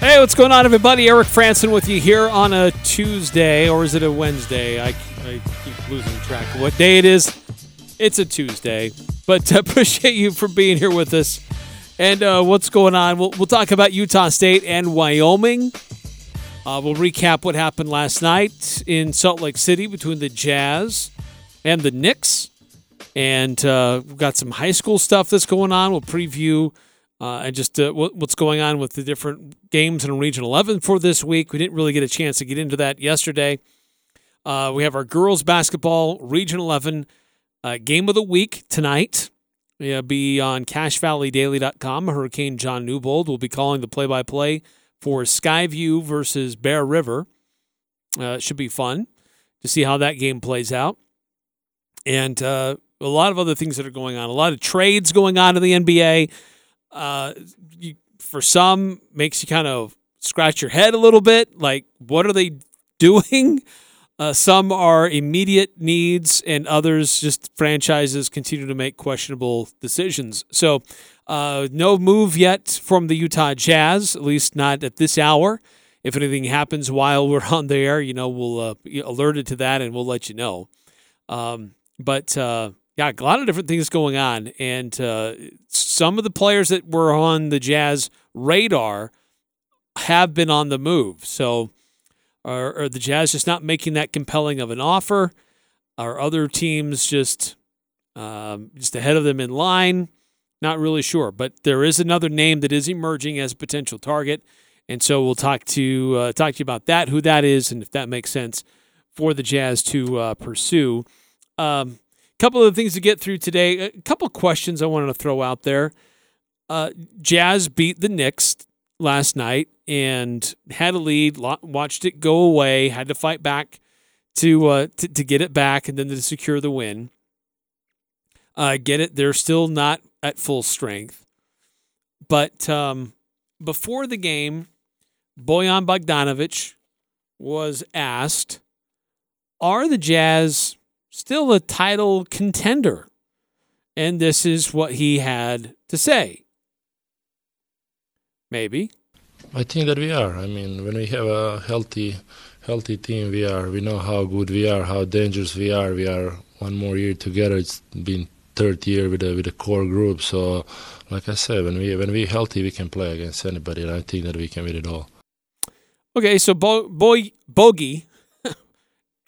Hey, what's going on, everybody? Eric Frandsen with you here on a Tuesday, or is it a Wednesday? I, I keep losing track of what day it is. It's a Tuesday, but appreciate you for being here with us. And uh, what's going on? We'll, we'll talk about Utah State and Wyoming. Uh, we'll recap what happened last night in Salt Lake City between the Jazz and the Knicks. And uh, we've got some high school stuff that's going on. We'll preview uh, and just uh, what, what's going on with the different games in Region 11 for this week. We didn't really get a chance to get into that yesterday. Uh, we have our girls basketball Region 11 uh, game of the week tonight. It'll be on CacheValleyDaily.com. Hurricane John Newbold will be calling the play-by-play for Skyview versus Bear River. Uh, it should be fun to see how that game plays out. And uh, a lot of other things that are going on. A lot of trades going on in the NBA uh, you, for some makes you kind of scratch your head a little bit. Like, what are they doing? Uh, some are immediate needs, and others just franchises continue to make questionable decisions. So, uh, no move yet from the Utah Jazz, at least not at this hour. If anything happens while we're on the air, you know, we'll uh, be alerted to that and we'll let you know. Um, but uh, yeah, a lot of different things going on, and uh, some of the players that were on the Jazz radar have been on the move. So, are, are the Jazz just not making that compelling of an offer? Are other teams just um, just ahead of them in line? Not really sure, but there is another name that is emerging as a potential target, and so we'll talk to uh, talk to you about that, who that is, and if that makes sense for the Jazz to uh, pursue. Um, couple of things to get through today. A couple questions I wanted to throw out there. Uh, Jazz beat the Knicks last night and had a lead, watched it go away, had to fight back to uh, to, to get it back and then to secure the win. Uh, get it? They're still not at full strength, but um, before the game, Bojan Bogdanovic was asked, "Are the Jazz still a title contender. And this is what he had to say. Maybe. I think that we are. I mean, when we have a healthy, healthy team, we are. We know how good we are, how dangerous we are. We are one more year together. It's been third year with a with a core group. So, like I said, when we when we healthy, we can play against anybody, and I think that we can win it all. Okay, so Bo- Boy Bogey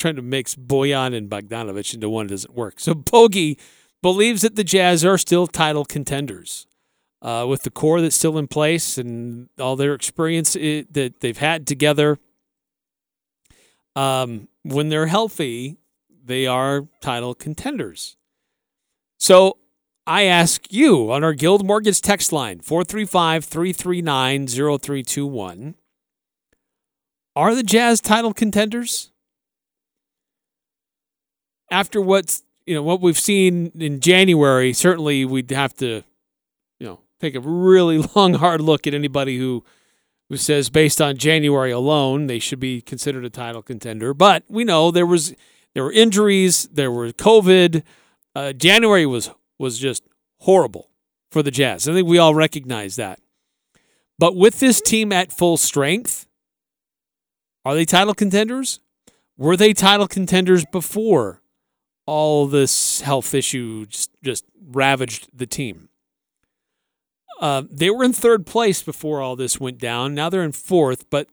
trying to mix Bojan and Bogdanovic into one doesn't work. So Bogey believes that the Jazz are still title contenders. Uh, with the core that's still in place and all their experience it, that they've had together, um, when they're healthy, they are title contenders. So I ask you on our Guild Mortgage text line, 435 339 0321, are the Jazz title contenders? After what's you know what we've seen in January, certainly we'd have to you know take a really long hard look at anybody who who says based on January alone they should be considered a title contender. But we know there was there were injuries, there were COVID. Uh, January was was just horrible, for the Jazz. I think we all recognize that. But with this team at full strength, are they title contenders? Were they title contenders before all this health issue just, just ravaged the team? Uh, they were in third place before all this went down. Now they're in fourth, but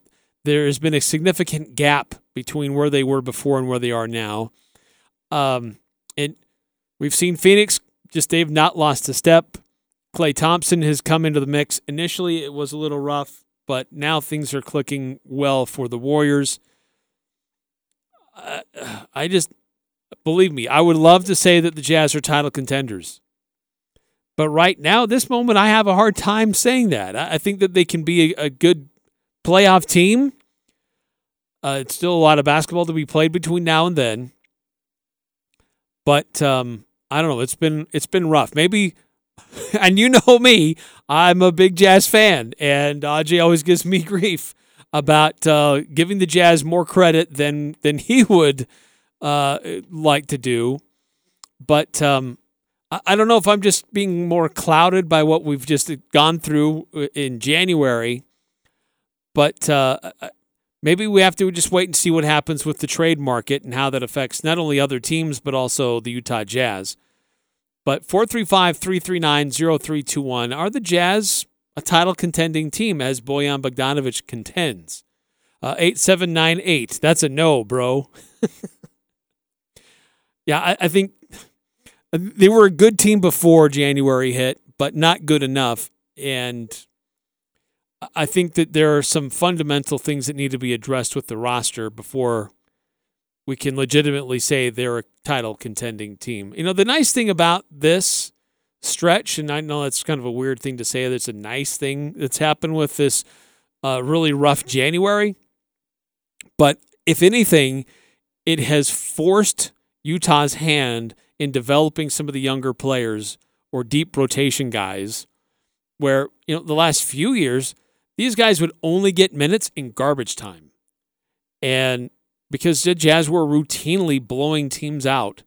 there has been a significant gap between where they were before and where they are now. Um, and we've seen Phoenix just they've not lost a step. Klay Thompson has come into the mix. Initially, it was a little rough, but now things are clicking well for the Warriors. Uh, I just believe me, I would love to say that the Jazz are title contenders. But right now, this moment, I have a hard time saying that. I think that they can be a, a good playoff team. Uh, it's still a lot of basketball to be played between now and then. But um, I don't know. It's been it's been rough. Maybe, and you know me, I'm a big Jazz fan, and Aj always gives me grief about uh, giving the Jazz more credit than than he would uh, like to do. But um, I, I don't know if I'm just being more clouded by what we've just gone through in January. But uh, maybe we have to just wait and see what happens with the trade market and how that affects not only other teams, but also the Utah Jazz. But 435 339 0321 are the Jazz a title contending team as Bojan Bogdanovic contends? Uh, 8798. That's a no, bro. yeah, I, I think they were a good team before January hit, but not good enough. And I think that there are some fundamental things that need to be addressed with the roster before we can legitimately say they're a title contending team. You know, the nice thing about this stretch, and I know that's kind of a weird thing to say, that's a nice thing that's happened with this uh, really rough January. But if anything, it has forced Utah's hand in developing some of the younger players or deep rotation guys where, you know, the last few years, these guys would only get minutes in garbage time. And because the Jazz were routinely blowing teams out,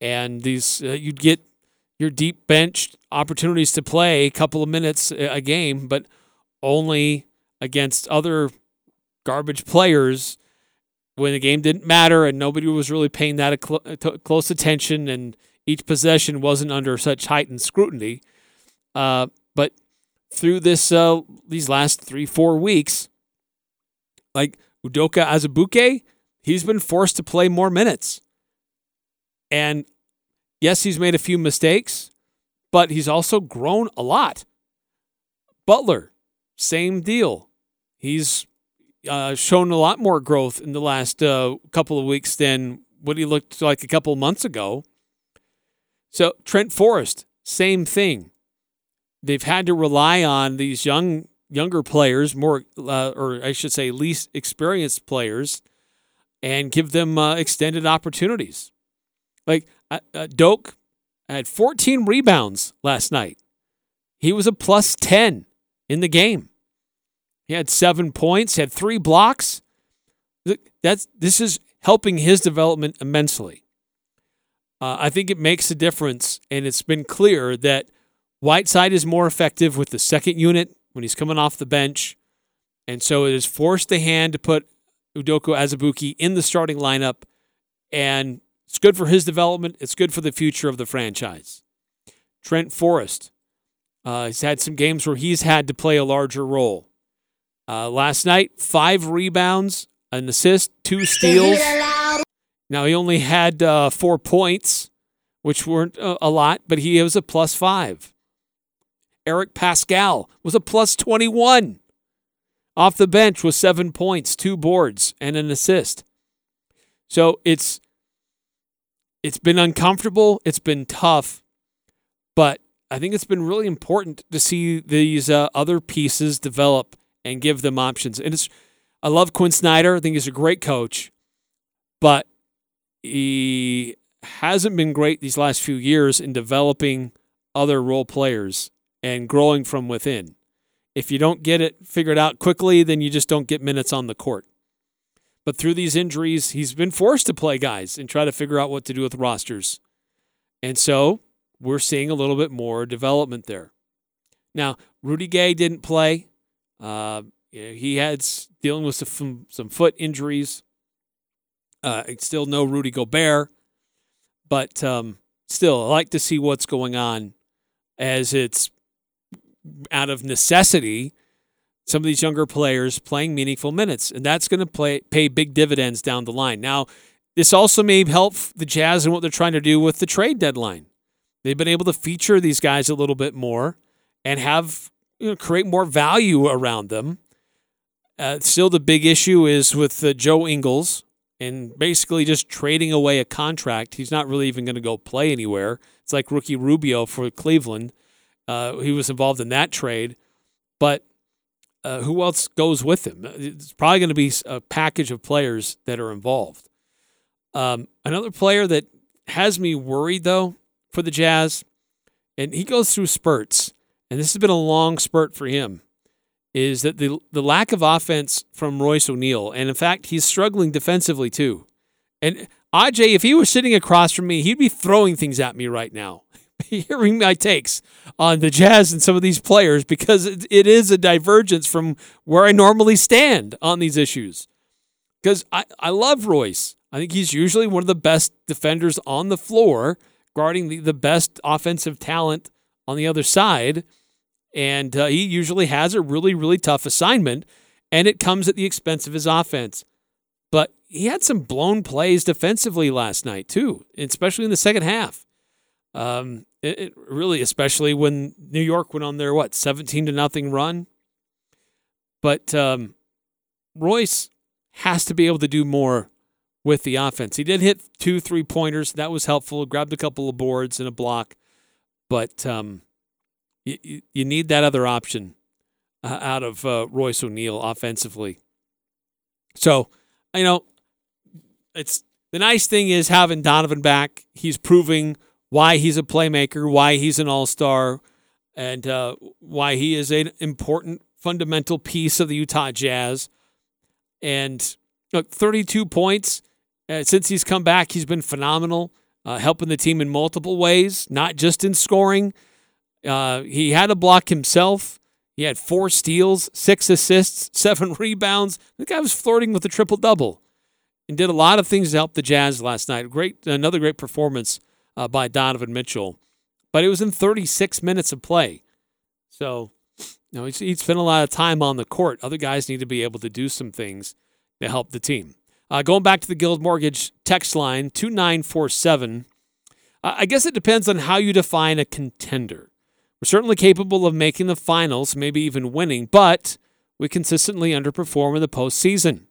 and these uh, you'd get your deep bench opportunities to play a couple of minutes a game, but only against other garbage players when the game didn't matter and nobody was really paying that close attention and each possession wasn't under such heightened scrutiny. Uh, but through this uh, these last three four weeks, like Udoka Azubuike, he's been forced to play more minutes, and yes, he's made a few mistakes, but he's also grown a lot. Butler, same deal. He's uh, shown a lot more growth in the last uh, couple of weeks than what he looked like a couple months ago. So Trent Forrest, same thing they've had to rely on these young younger players, more uh, or I should say, least experienced players, and give them uh, extended opportunities. Like uh, uh Doak had 14 rebounds last night. He was a plus 10 in the game. He had seven points, had three blocks. That's this is helping his development immensely. Uh, I think it makes a difference, and it's been clear that Whiteside is more effective with the second unit when he's coming off the bench. And so it has forced the hand to put Udoka Azubuike in the starting lineup. And it's good for his development. It's good for the future of the franchise. Trent Forrest. Uh, he's had some games where he's had to play a larger role. Uh, last night, five rebounds, an assist, two steals. Now, he only had uh, four points, which weren't uh, a lot, but he was a plus five. Eric Paschall was a plus 21 off the bench with seven points, two boards, and an assist. So it's it's been uncomfortable, it's been tough, but I think it's been really important to see these uh, other pieces develop and give them options. And it's I love Quin Snyder. I think he's a great coach, but he hasn't been great these last few years in developing other role players and growing from within. If you don't get it figured out quickly, then you just don't get minutes on the court. But through these injuries, he's been forced to play guys and try to figure out what to do with rosters. And so we're seeing a little bit more development there. Now, Rudy Gay didn't play. Uh, he had dealing with some, some foot injuries. Uh, still no Rudy Gobert, but um, still, I like to see what's going on as it's out of necessity. Some of these younger players playing meaningful minutes, and that's going to play pay big dividends down the line. Now, this also may help the Jazz and what they're trying to do with the trade deadline. They've been able to feature these guys a little bit more and have you know, create more value around them. Uh, still, the big issue is with uh, Joe Ingles and basically just trading away a contract. He's not really even going to go play anywhere. It's like Ricky Rubio for Cleveland. Uh, he was involved in that trade, but uh, who else goes with him? It's probably going to be a package of players that are involved. Um, another player that has me worried though for the Jazz, and he goes through spurts, and this has been a long spurt for him, is that the the lack of offense from Royce O'Neale, and in fact he's struggling defensively too. And Aj, if he was sitting across from me, he'd be throwing things at me right now, hearing my takes on the Jazz and some of these players because it, it is a divergence from where I normally stand on these issues. Because I, I love Royce. I think he's usually one of the best defenders on the floor, guarding the, the best offensive talent on the other side. And uh, he usually has a really, really tough assignment, and it comes at the expense of his offense. But he had some blown plays defensively last night, too, especially in the second half. Um, it, it really, especially when New York went on their, what, 17 to nothing run. But um, Royce has to be able to do more with the offense. He did hit two three pointers. That was helpful. Grabbed a couple of boards and a block. But um, you, you need that other option uh, out of uh, Royce O'Neale offensively. So, you know, it's the nice thing is having Donovan back. He's proving why he's a playmaker, why he's an all star, and uh, why he is an important fundamental piece of the Utah Jazz. And look, 32 points uh, since he's come back, he's been phenomenal, uh, helping the team in multiple ways, not just in scoring. Uh, he had a block himself. He had four steals, six assists, seven rebounds. The guy was flirting with a triple double, and did a lot of things to help the Jazz last night. Great, another great performance uh, by Donovan Mitchell, but it was in 36 minutes of play. So, you know, he's, he spent a lot of time on the court. Other guys need to be able to do some things to help the team. Uh, going back to the Guild Mortgage text line, 2947. Uh, I guess it depends on how you define a contender. We're certainly capable of making the finals, maybe even winning, but we consistently underperform in the postseason.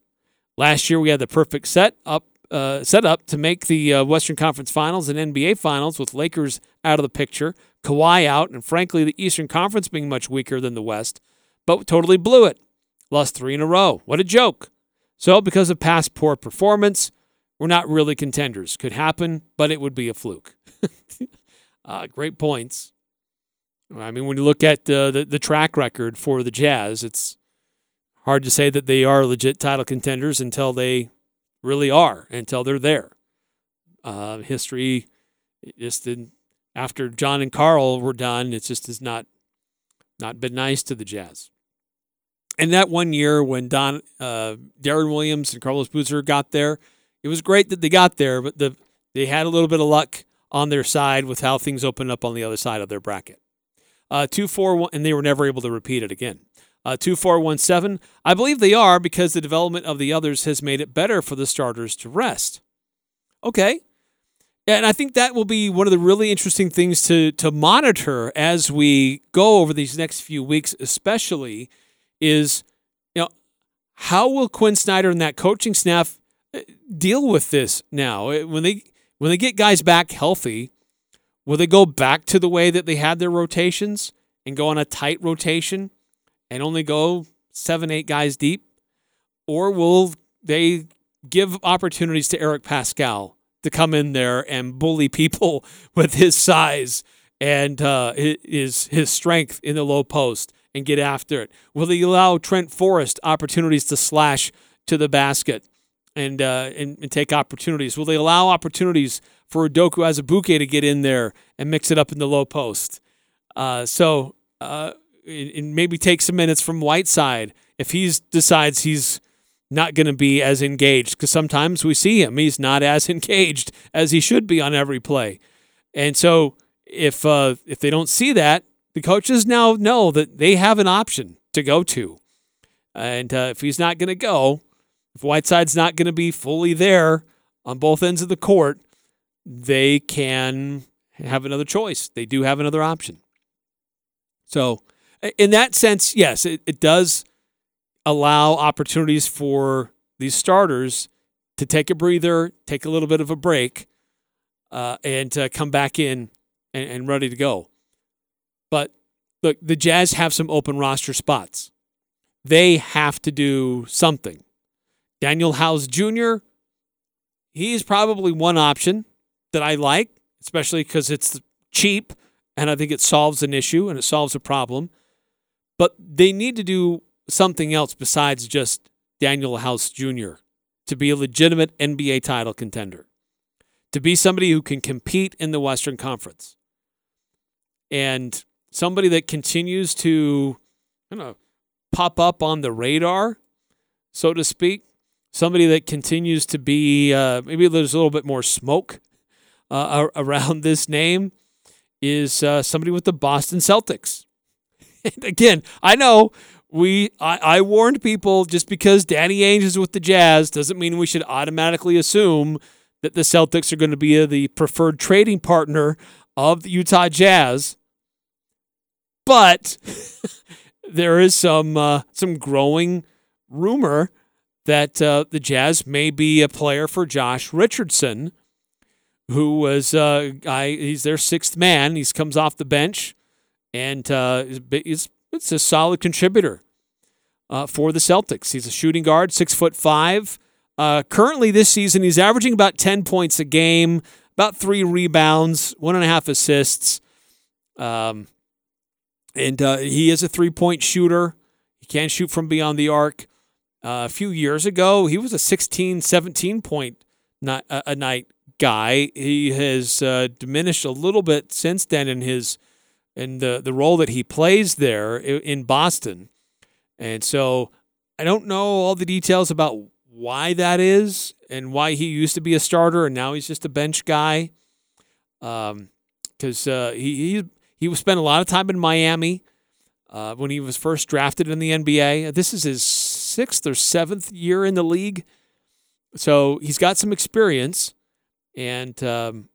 Last year, we had the perfect set up, uh, set up to make the uh, Western Conference Finals and NBA Finals with Lakers out of the picture, Kawhi out, and frankly, the Eastern Conference being much weaker than the West, but totally blew it. Lost three in a row. What a joke. So, because of past poor performance, we're not really contenders. Could happen, but it would be a fluke. uh, great points. I mean, when you look at uh, the, the track record for the Jazz, it's hard to say that they are legit title contenders until they really are, until they're there. Uh, history just after John and Karl were done, it just has not not been nice to the Jazz and that one year when Don uh, Deron Williams and Carlos Boozer got there, it was great that they got there, but the they had a little bit of luck on their side with how things opened up on the other side of their bracket. Uh, two four one, and they were never able to repeat it again. Uh, two four one seven. I believe they are because the development of the others has made it better for the starters to rest. Okay. And I think that will be one of the really interesting things to to monitor as we go over these next few weeks, especially is, you know, how will Quin Snyder and that coaching staff uh, deal with this now uh, when they when they get guys back healthy? Will they go back to the way that they had their rotations and go on a tight rotation and only go seven, eight guys deep? Or will they give opportunities to Eric Paschall to come in there and bully people with his size and uh, his his strength in the low post and get after it? Will he allow Trent Forrest opportunities to slash to the basket and, uh, and, and take opportunities? Will they allow opportunities for Udoka Azubuike to get in there and mix it up in the low post. Uh, so uh, and maybe take some minutes from Whiteside if he decides he's not going to be as engaged because sometimes we see him he's not as engaged as he should be on every play and so if uh, if they don't see that the coaches now know that they have an option to go to. And uh, if he's not going to go if whiteside's not going to be fully there on both ends of the court they can have another choice. They do have another option. So in that sense yes it, it does allow opportunities for these starters to take a breather, take a little bit of a break, uh, and to come back in and, and ready to go. Look, the Jazz have some open roster spots. They have to do something. Danuel House Jr., he's probably one option that I like, especially because it's cheap and I think it solves an issue and it solves a problem. But they need to do something else besides just Danuel House Jr. to be a legitimate NBA title contender, to be somebody who can compete in the Western Conference, and somebody that continues to, don't know, pop up on the radar, so to speak. Somebody that continues to be uh, maybe there's a little bit more smoke uh, around this name is uh, somebody with the Boston Celtics. Again, I know we I, I warned people just because Danny Ainge is with the Jazz doesn't mean we should automatically assume that the Celtics are going to be the preferred trading partner of the Utah Jazz. But there is some uh, some growing rumor that uh, the Jazz may be a player for Josh Richardson, who was uh. He's their sixth man. He comes off the bench, and uh, is it's a solid contributor uh, for the Celtics. He's a shooting guard, six foot five. Uh, currently, this season, he's averaging about 10 points a game, about three rebounds, one and a half assists. Um, and uh, he is a three point shooter. He can shoot from beyond the arc. Uh, a few years ago, he was a 16, 17 point not, a night guy. He has uh, diminished a little bit since then in his in the, the role that he plays there in Boston. And so I don't know all the details about why that is and why he used to be a starter and now he's just a bench guy. Um, because uh, he he he spent a lot of time in Miami uh, when he was first drafted in the NBA. This is his sixth or seventh year in the league, so he's got some experience, and um,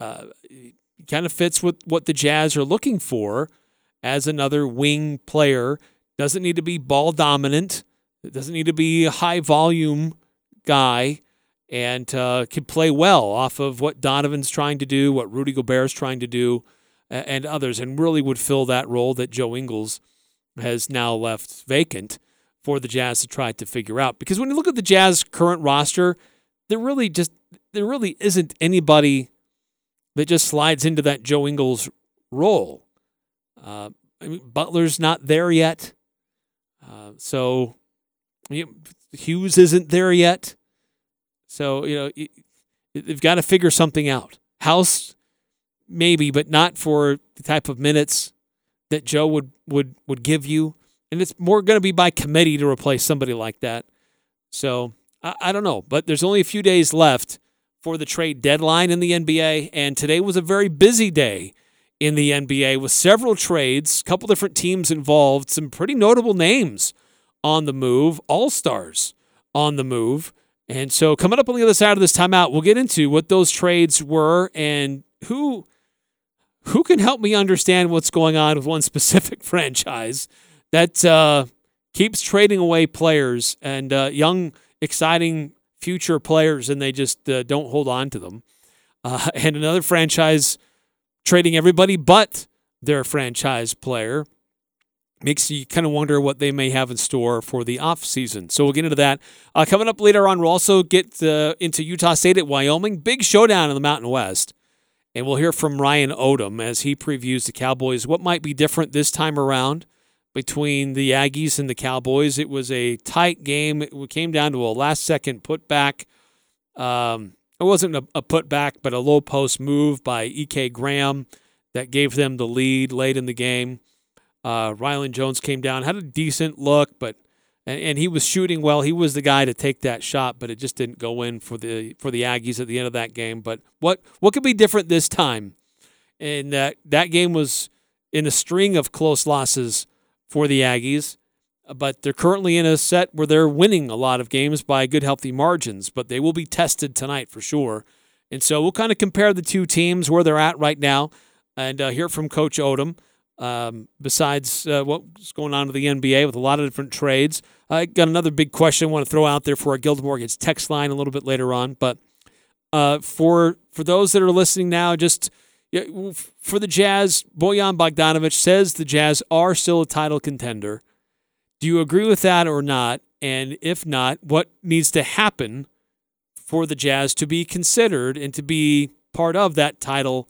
uh, kind of fits with what the Jazz are looking for as another wing player doesn't need to be ball dominant. Doesn't need to be a high volume guy and uh, can play well off of what Donovan's trying to do, what Rudy Gobert's trying to do, and others, and really would fill that role that Joe Ingles has now left vacant for the Jazz to try to figure out. Because when you look at the Jazz current roster, there really just there really isn't anybody that just slides into that Joe Ingles role. Uh, I mean, Butler's not there yet. Uh, so you know, Hughes isn't there yet. So, you know, they've got to figure something out. House, maybe, but not for the type of minutes that Joe would, would, would give you. And it's more going to be by committee to replace somebody like that. So I, I don't know. But there's only a few days left for the trade deadline in the NBA. And today was a very busy day in the NBA with several trades, a couple different teams involved, some pretty notable names on the move, all stars on the move. And so, coming up on the other side of this timeout, we'll get into what those trades were and who who can help me understand what's going on with one specific franchise that uh, keeps trading away players and uh, young, exciting future players, and they just uh, don't hold on to them. Uh, and another franchise trading everybody but their franchise player makes you kind of wonder what they may have in store for the off season. So we'll get into that. Uh, coming up later on, we'll also get uh, into Utah State at Wyoming. Big showdown in the Mountain West. And we'll hear from Ryan Odom as he previews the Cowboys. What might be different this time around between the Aggies and the Cowboys? It was a tight game. It came down to a last second putback. Um, it wasn't a, a putback, but a low post move by E.K. Graham that gave them the lead late in the game. Uh, Rylan Jones came down, had a decent look, but and, and he was shooting well. He was the guy to take that shot, but it just didn't go in for the for the Aggies at the end of that game. But what what could be different this time? And that that game was in a string of close losses for the Aggies, but they're currently in a set where they're winning a lot of games by good healthy margins. But they will be tested tonight for sure. And so we'll kind of compare the two teams where they're at right now and uh, hear from Coach Odom. Um, besides uh, what's going on with the NBA with a lot of different trades, I got another big question I want to throw out there for our Guild Mortgage text line a little bit later on. But uh, for for those that are listening now, just for the Jazz, Bojan Bogdanovic says the Jazz are still a title contender. Do you agree with that or not? And if not, what needs to happen for the Jazz to be considered and to be part of that title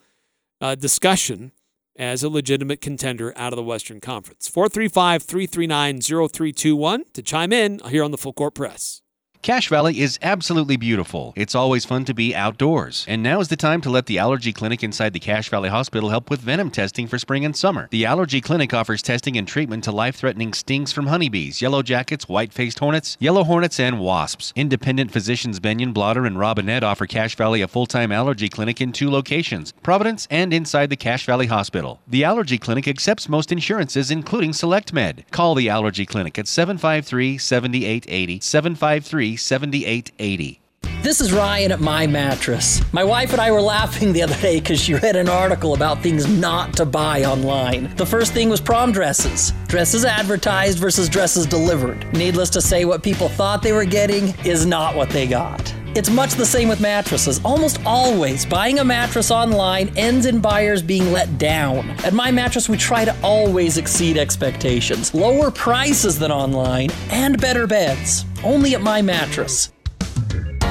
uh, discussion as a legitimate contender out of the Western Conference. 435 339 0321 to chime in here on the Full Court Press. Cache Valley is absolutely beautiful. It's always fun to be outdoors. And now is the time to let the allergy clinic inside the Cache Valley Hospital help with venom testing for spring and summer. The allergy clinic offers testing and treatment to life threatening stings from honeybees, yellow jackets, white faced hornets, yellow hornets, and wasps. Independent physicians Benyon Blotter and Robinette offer Cache Valley a full time allergy clinic in two locations Providence and inside the Cache Valley Hospital. The allergy clinic accepts most insurances, including SelectMed. Call the allergy clinic at 753 7880 753 7880. This is Ryan at My Mattress. My wife and I were laughing the other day because she read an article about things not to buy online. The first thing was prom dresses. Dresses advertised versus dresses delivered. Needless to say, what people thought they were getting is not what they got. It's much the same with mattresses. Almost always, buying a mattress online ends in buyers being let down. At My Mattress, we try to always exceed expectations, lower prices than online, and better beds. Only at My Mattress.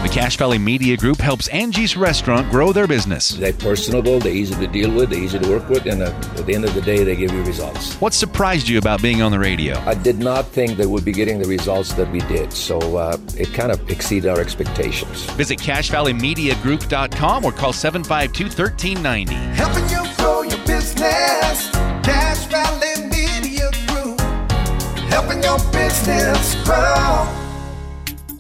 The Cache Valley Media Group helps Angie's Restaurant grow their business. They're personable, they're easy to deal with, they're easy to work with, and uh, at the end of the day, they give you results. What surprised you about being on the radio? I did not think that we'd be getting the results that we did, so uh, it kind of exceeded our expectations. Visit CacheValleyMediaGroup.com or call 752 1390. Helping you grow your business. Cache Valley Media Group. Helping your business grow.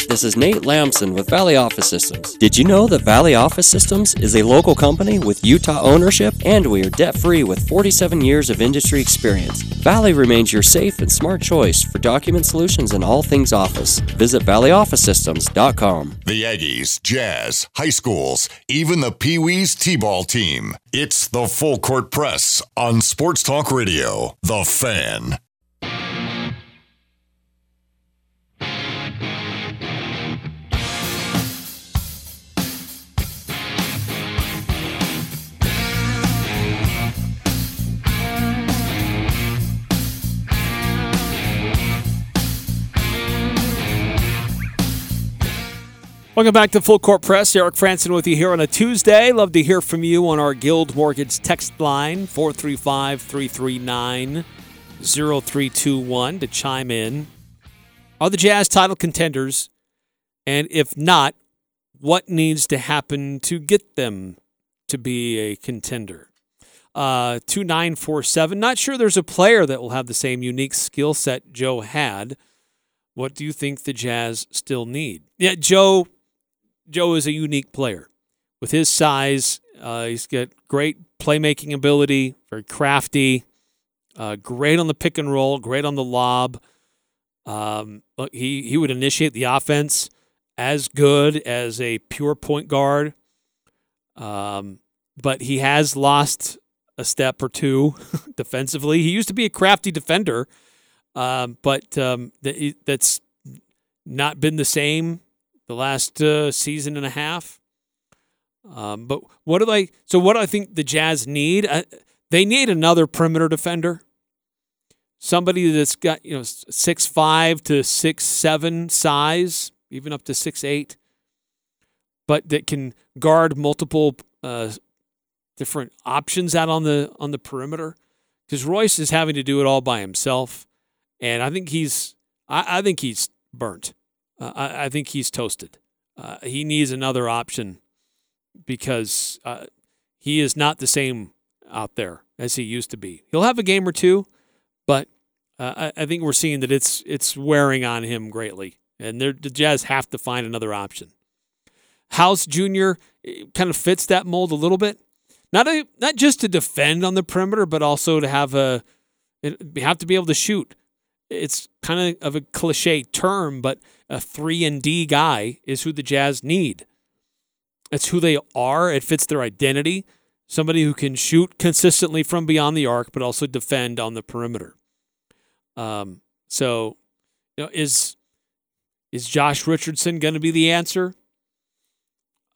This is Nate Lamson with Valley Office Systems. Did you know that Valley Office Systems is a local company with Utah ownership and we are debt free with 47 years of industry experience? Valley remains your safe and smart choice for document solutions and all things office. Visit valleyofficesystems.com. The Aggies, Jazz, high schools, even the Pee Wees T ball team. It's the Full Court Press on Sports Talk Radio. The Fan. Welcome back to Full Court Press. Eric Frandsen with you here on a Tuesday. Love to hear from you on our Guild Mortgage text line, 435 339 0321 to chime in. Are the Jazz title contenders? And if not, what needs to happen to get them to be a contender? Uh, 2947. Not sure there's a player that will have the same unique skill set Joe had. What do you think the Jazz still need? Yeah, Joe Joe is a unique player. With his size, uh, he's got great playmaking ability, very crafty, uh, great on the pick and roll, great on the lob. Um, he he would initiate the offense as good as a pure point guard. Um, but he has lost a step or two defensively. He used to be a crafty defender, um, but um, that, that's not been the same the last uh, season and a half. Um, but what do they? So what do I think the Jazz need? Uh, they need another perimeter defender. Somebody that's got you know six five to six seven size, even up to six eight, but that can guard multiple uh, different options out on the on the perimeter. Because Royce is having to do it all by himself, and I think he's I, I think he's burnt. Uh, I, I, think he's toasted. Uh, he needs another option because uh, he is not the same out there as he used to be. He'll have a game or two, but uh, I, I think we're seeing that it's it's wearing on him greatly, and the Jazz have to find another option. House Jr. eh, kind of fits that mold a little bit. Not a not just to defend on the perimeter, but also to have a have to be able to shoot. It's kind of of a cliche term, but a three and D guy is who the Jazz need. It's who they are. It fits their identity. Somebody who can shoot consistently from beyond the arc, but also defend on the perimeter. Um, so, you know, is is Josh Richardson going to be the answer?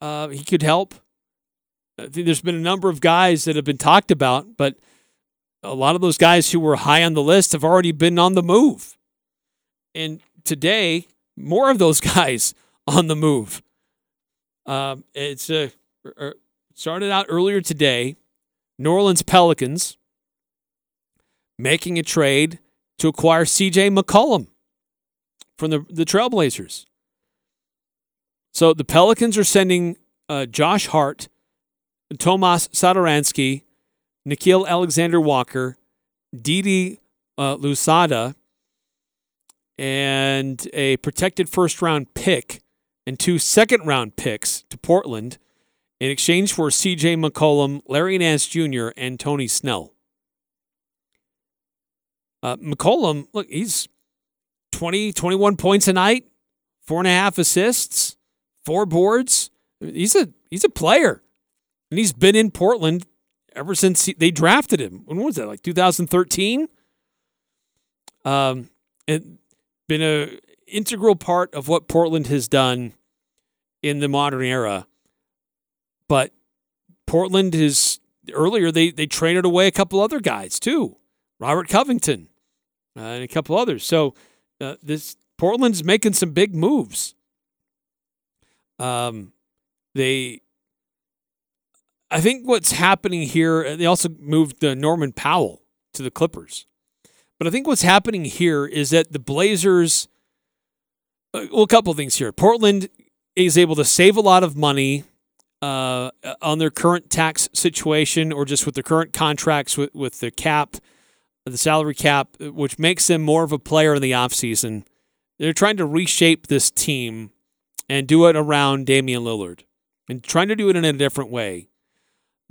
Uh, he could help. There's been a number of guys that have been talked about, but a lot of those guys who were high on the list have already been on the move. And today, more of those guys on the move. Um, it's uh, started out earlier today. New Orleans Pelicans making a trade to acquire CJ McCollum from the, the Trailblazers. So the Pelicans are sending uh, Josh Hart, Tomas Satoransky, Nickeil Alexander Walker, Didi uh, Louzada, and a protected first round pick and two second round picks to Portland in exchange for CJ McCollum, Larry Nance Jr., and Tony Snell. Uh, McCollum, look, he's 20, 21 points a night, four and a half assists, four boards. He's a he's a player, and he's been in Portland ever since he, they drafted him. When was that? Like 2013. Um, and been a integral part of what Portland has done in the modern era. But Portland is earlier they they traded away a couple other guys too, Robert Covington uh, and a couple others. So uh, this Portland's making some big moves. Um, they, I think what's happening here. uh, They also moved uh, Norman Powell to the Clippers, but I think what's happening here is that the Blazers. uh, Well, a couple of things here. Portland is able to save a lot of money uh, on their current tax situation or just with their current contracts with, with the cap, the salary cap, which makes them more of a player in the offseason. They're trying to reshape this team and do it around Damian Lillard and trying to do it in a different way.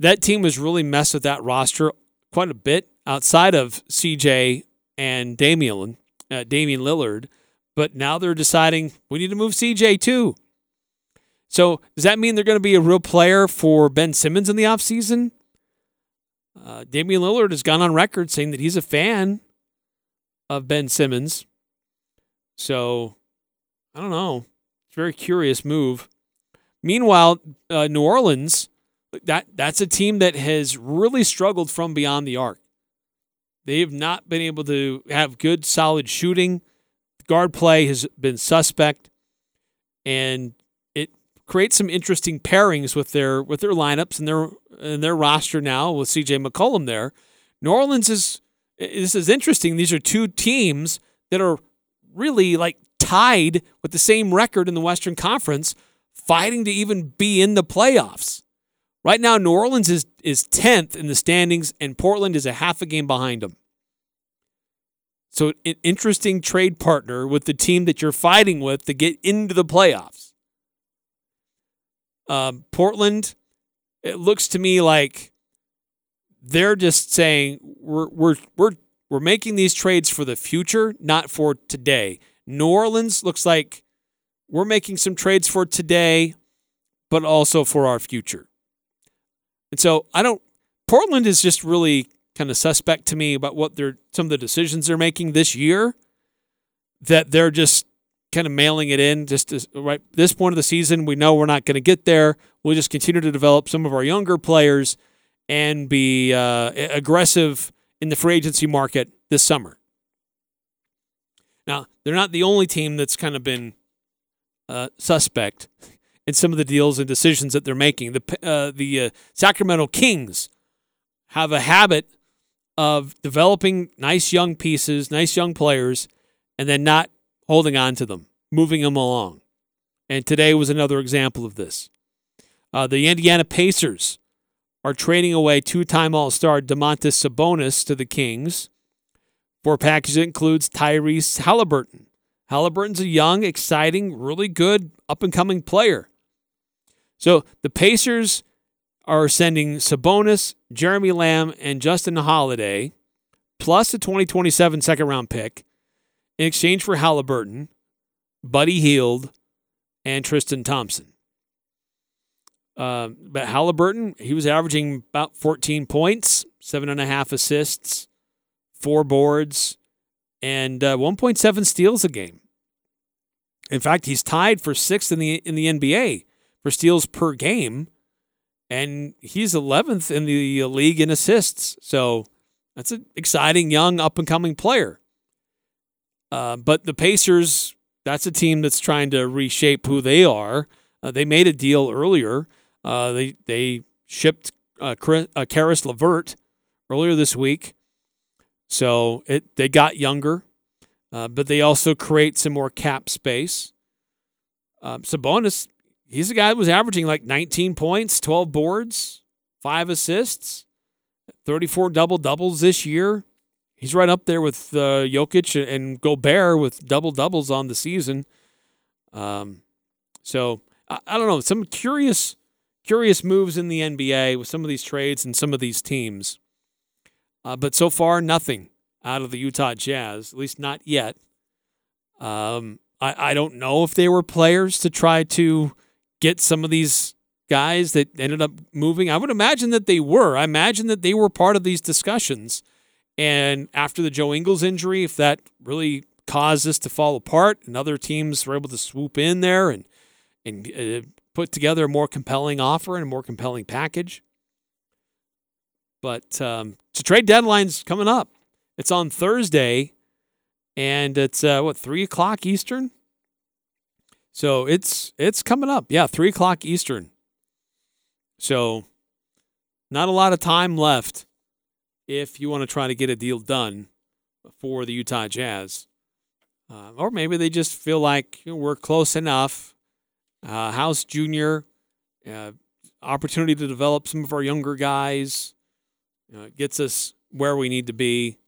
That team has really messed with that roster quite a bit outside of CJ and Damian, uh, Damian Lillard. But now they're deciding we need to move CJ too. So does that mean they're going to be a real player for Ben Simmons in the offseason? Uh, Damian Lillard has gone on record saying that he's a fan of Ben Simmons. So I don't know. It's a very curious move. Meanwhile, uh, New Orleans, that that's a team that has really struggled from beyond the arc. They have not been able to have good, solid shooting. Guard play has been suspect, and it creates some interesting pairings with their with their lineups and their and their roster now with CJ McCollum there. New Orleans is this is interesting. These are two teams that are really like tied with the same record in the Western Conference, fighting to even be in the playoffs. Right now, New Orleans is is tenth in the standings, and Portland is a half a game behind them. So, an interesting trade partner with the team that you're fighting with to get into the playoffs. Um, Portland, it looks to me like they're just saying we're we're we're we're making these trades for the future, not for today. New Orleans looks like we're making some trades for today, but also for our future. And so I don't. Portland is just really kind of suspect to me about what they're some of the decisions they're making this year. That they're just kind of mailing it in just to, right this point of the season. We know we're not going to get there. We'll just continue to develop some of our younger players and be uh, aggressive in the free agency market this summer. Now they're not the only team that's kind of been uh, suspect in some of the deals and decisions that they're making. The uh, the uh, Sacramento Kings have a habit of developing nice young pieces, nice young players, and then not holding on to them, moving them along. And today was another example of this. Uh, the Indiana Pacers are trading away two-time All-Star Domantas Sabonis to the Kings for a package that includes Tyrese Haliburton. Haliburton's a young, exciting, really good up-and-coming player. So the Pacers are sending Sabonis, Jeremy Lamb, and Justin Holiday, plus a 2027 second round pick, in exchange for Haliburton, Buddy Hield, and Tristan Thompson. Uh, but Haliburton, he was averaging about 14 points, seven and a half assists, four boards, and uh, 1.7 steals a game. In fact, he's tied for sixth in the in the NBA for steals per game, and he's 11th in the league in assists. So that's an exciting young up and coming player. Uh, but the Pacers, that's a team that's trying to reshape who they are. Uh, they made a deal earlier. Uh, they they shipped uh, uh, Caris LeVert earlier this week, so it they got younger, uh, but they also create some more cap space. Um, Sabonis, he's a guy that was averaging like 19 points, 12 boards, five assists, 34 double doubles this year. He's right up there with uh, Jokic and Gobert with double doubles on the season. Um, so I, I don't know. Some curious, curious moves in the NBA with some of these trades and some of these teams. Uh, but so far, nothing out of the Utah Jazz, at least not yet. Um, I, I don't know if they were players to try to get some of these guys that ended up moving. I would imagine that they were. I imagine that they were part of these discussions. And after the Joe Ingles injury, if that really caused this to fall apart and other teams were able to swoop in there and and uh, put together a more compelling offer and a more compelling package. But um, so trade deadline's coming up. It's on Thursday, and it's uh, what three o'clock Eastern. So it's it's coming up. Yeah, three o'clock Eastern. So not a lot of time left if you want to try to get a deal done for the Utah Jazz. Uh, or maybe they just feel like you know, we're close enough. Uh, House Jr., uh, opportunity to develop some of our younger guys, uh, gets us where we need to be.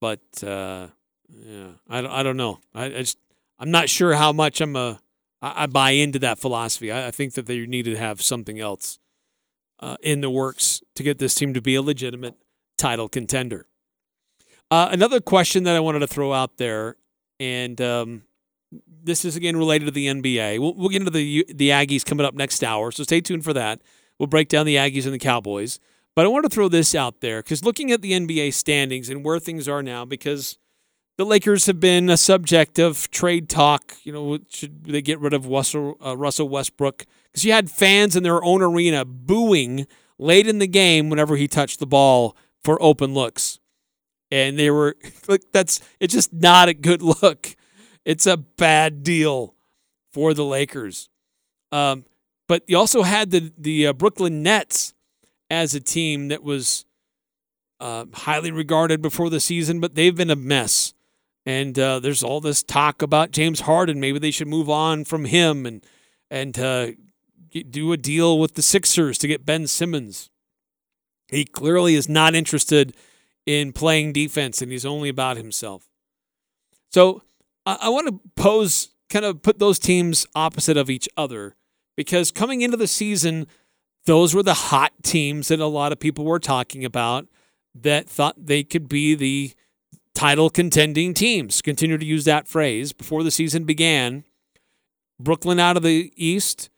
But uh, yeah, I, I don't know. I, I just I'm not sure how much I'm a I, I buy into that philosophy. I, I, think that they need to have something else uh, in the works to get this team to be a legitimate title contender. Uh, another question that I wanted to throw out there, and um, this is again related to the NBA. We'll, we'll get into the the Aggies coming up next hour, so stay tuned for that. We'll break down the Aggies and the Cowboys. But I want to throw this out there because looking at the NBA standings and where things are now, because the Lakers have been a subject of trade talk. You know, should they get rid of Russell, uh, Russell Westbrook? Because you had fans in their own arena booing late in the game whenever he touched the ball for open looks. And they were like, that's it's just not a good look. It's a bad deal for the Lakers. Um, but you also had the the uh, Brooklyn Nets as a team that was uh, highly regarded before the season, but they've been a mess. And uh, there's all this talk about James Harden. Maybe they should move on from him and and uh, get, do a deal with the Sixers to get Ben Simmons. He clearly is not interested in playing defense, and he's only about himself. So I, I want to pose, kind of put those teams opposite of each other, because coming into the season, those were the hot teams that a lot of people were talking about that thought they could be the title contending teams. Continue to use that phrase before the season began. Brooklyn out of the East,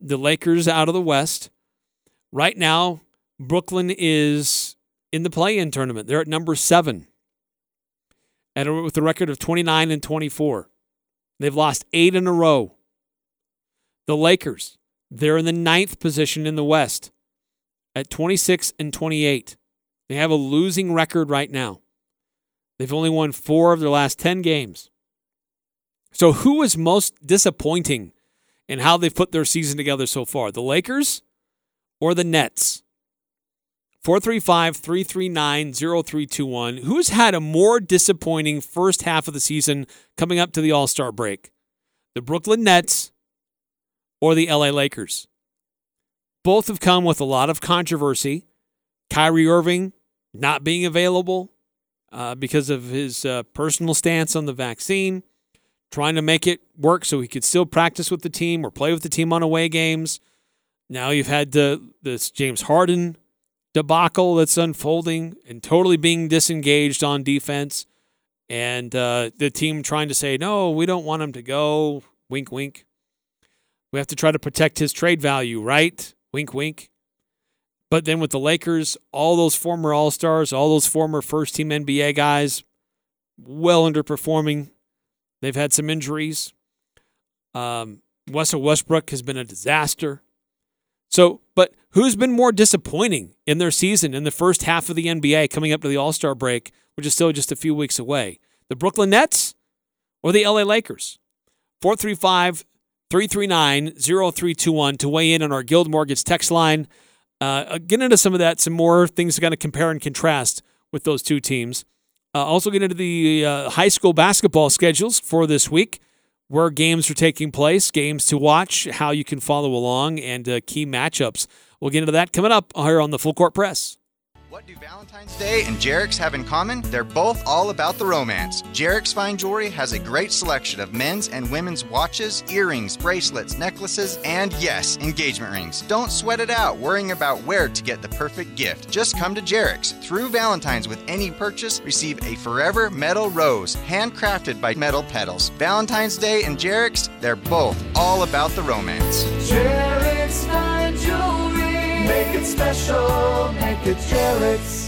the Lakers out of the West. Right now, Brooklyn is in the play in tournament. They're at number seven and with a record of 29 and 24. They've lost eight in a row. The Lakers, they're in the ninth position in the West at 26 and 28. They have a losing record right now. They've only won four of their last 10 games. So, who is most disappointing in how they've put their season together so far? The Lakers or the Nets? 435 339 0321. Who's had a more disappointing first half of the season coming up to the All Star break? The Brooklyn Nets or the LA Lakers? both have come with a lot of controversy. Kyrie Irving not being available uh, because of his uh, personal stance on the vaccine, trying to make it work so he could still practice with the team or play with the team on away games. Now you've had the this James Harden debacle that's unfolding and totally being disengaged on defense, and uh, the team trying to say no, we don't want him to go. Wink, wink. We have to try to protect his trade value, right? Wink, wink. But then with the Lakers, all those former All Stars, all those former first team NBA guys, well underperforming. They've had some injuries. Um, Russell Westbrook has been a disaster. So, but who's been more disappointing in their season in the first half of the NBA coming up to the All Star break, which is still just a few weeks away? The Brooklyn Nets or the LA Lakers? 435 339 0321 to weigh in on our Guild Mortgage text line. Uh, get into some of that, some more things to kind of compare and contrast with those two teams. Uh, also, get into the uh, high school basketball schedules for this week, where games are taking place, games to watch, how you can follow along, and uh, key matchups. We'll get into that coming up here on the Full Court Press. What do Valentine's Day and Jarek's have in common? They're both all about the romance. Jarek's Fine Jewelry has a great selection of men's and women's watches, earrings, bracelets, necklaces, and yes, engagement rings. Don't sweat it out worrying about where to get the perfect gift. Just come to Jarek's. Through Valentine's with any purchase, receive a forever metal rose, handcrafted by Metal Petals. Valentine's Day and Jarek's, they're both all about the romance. Jarek's Fine Jewelry. Make it special. Make it Jarek's.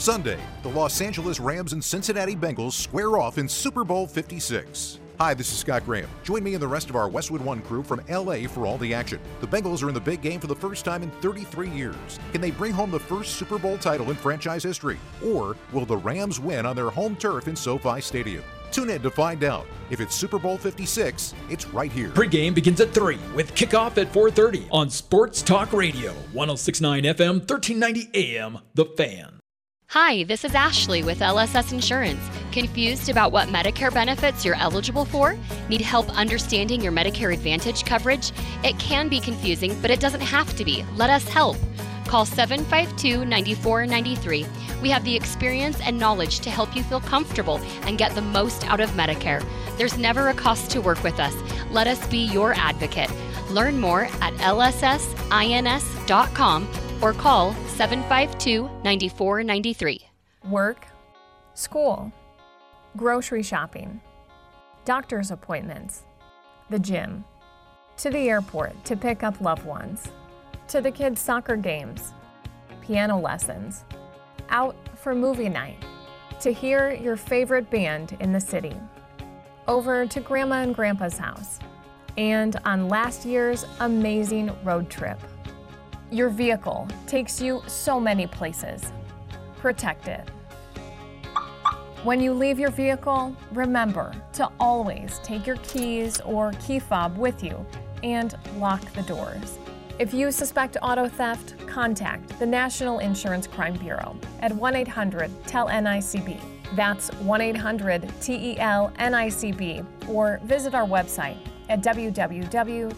Sunday, the Los Angeles Rams and Cincinnati Bengals square off in Super Bowl 56. Hi, this is Scott Graham. Join me and the rest of our Westwood One crew from LA for all the action. The Bengals are in the big game for the first time in 33 years. Can they bring home the first Super Bowl title in franchise history? Or will the Rams win on their home turf in SoFi Stadium? Tune in to find out. If it's Super Bowl 56, it's right here. Pregame begins at 3 with kickoff at 4:30 on Sports Talk Radio, 1069 FM, 1390 AM, The Fan. Hi, this is Ashley with LSS Insurance. Confused about what Medicare benefits you're eligible for? Need help understanding your Medicare Advantage coverage? It can be confusing, but it doesn't have to be. Let us help. Call 752 9493. We have the experience and knowledge to help you feel comfortable and get the most out of Medicare. There's never a cost to work with us. Let us be your advocate. Learn more at lssins.com or call 752 9493. Work, school, grocery shopping, doctor's appointments, the gym, to the airport to pick up loved ones, to the kids' soccer games, piano lessons, out for movie night, to hear your favorite band in the city, over to Grandma and Grandpa's house, and on last year's amazing road trip. Your vehicle takes you so many places. Protect it. When you leave your vehicle, remember to always take your keys or key fob with you and lock the doors. If you suspect auto theft, contact the National Insurance Crime Bureau at 1 800 TEL NICB. That's 1 800 TEL NICB or visit our website at www.nicb.org.